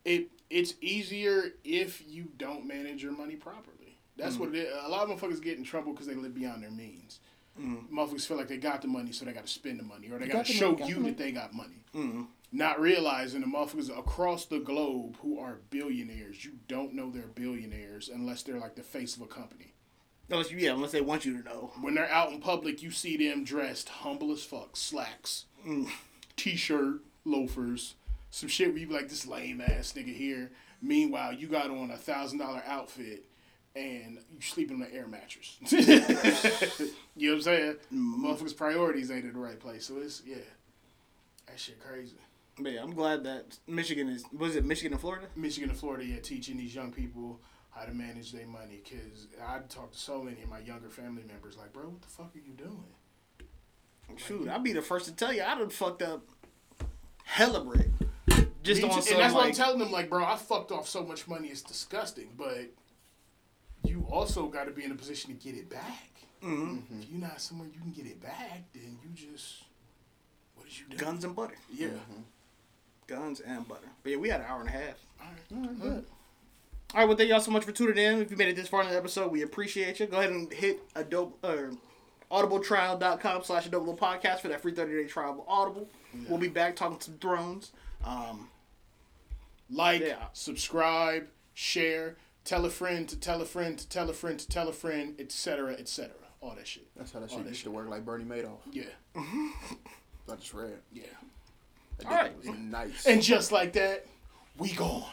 it it's easier if you don't manage your money properly. That's mm. what it is. A lot of motherfuckers get in trouble because they live beyond their means. Mm-hmm. Motherfuckers feel like they got the money, so they got to spend the money, or they got got to the show money, you the that they got money. Mm-hmm. Not realizing the motherfuckers across the globe who are billionaires, you don't know they're billionaires unless they're like the face of a company. Unless you, yeah, unless they want you to know. When they're out in public, you see them dressed humble as fuck, slacks, mm. t-shirt, loafers, some shit where you be like this lame ass nigga here. Meanwhile, you got on a thousand dollar outfit and you sleeping on an air mattress. <laughs> you know what I'm saying? Mm-hmm. Motherfuckers' priorities ain't in the right place. So it's yeah, that shit crazy. But yeah, I'm glad that Michigan is. Was it Michigan and Florida? Michigan and Florida, yeah, teaching these young people how to manage their money. Cause I talked to so many of my younger family members, like, bro, what the fuck are you doing? Shoot, I'll be the first to tell you I done fucked up hella bread. Just on some and that's what I'm telling them, like, bro, I fucked off so much money, it's disgusting. But you also got to be in a position to get it back. Mm-hmm. If you're not somewhere you can get it back, then you just what did you do? guns and butter. Yeah. Guns and butter. But yeah, we had an hour and a half. All right. All right, good. All right, well, thank y'all so much for tuning in. If you made it this far in the episode, we appreciate you. Go ahead and hit a dope or audibletrial.com slash a dope little podcast for that free 30 day trial of Audible. We'll be back talking some thrones. Um, Like, Yeah. subscribe, share, tell a friend to tell a friend to tell a friend to tell a friend, etc., etc. All that shit. That's how that All shit that used to work like Bernie Madoff. Yeah. <laughs> I just read. Yeah. That All right. was nice. And just like that, we gone.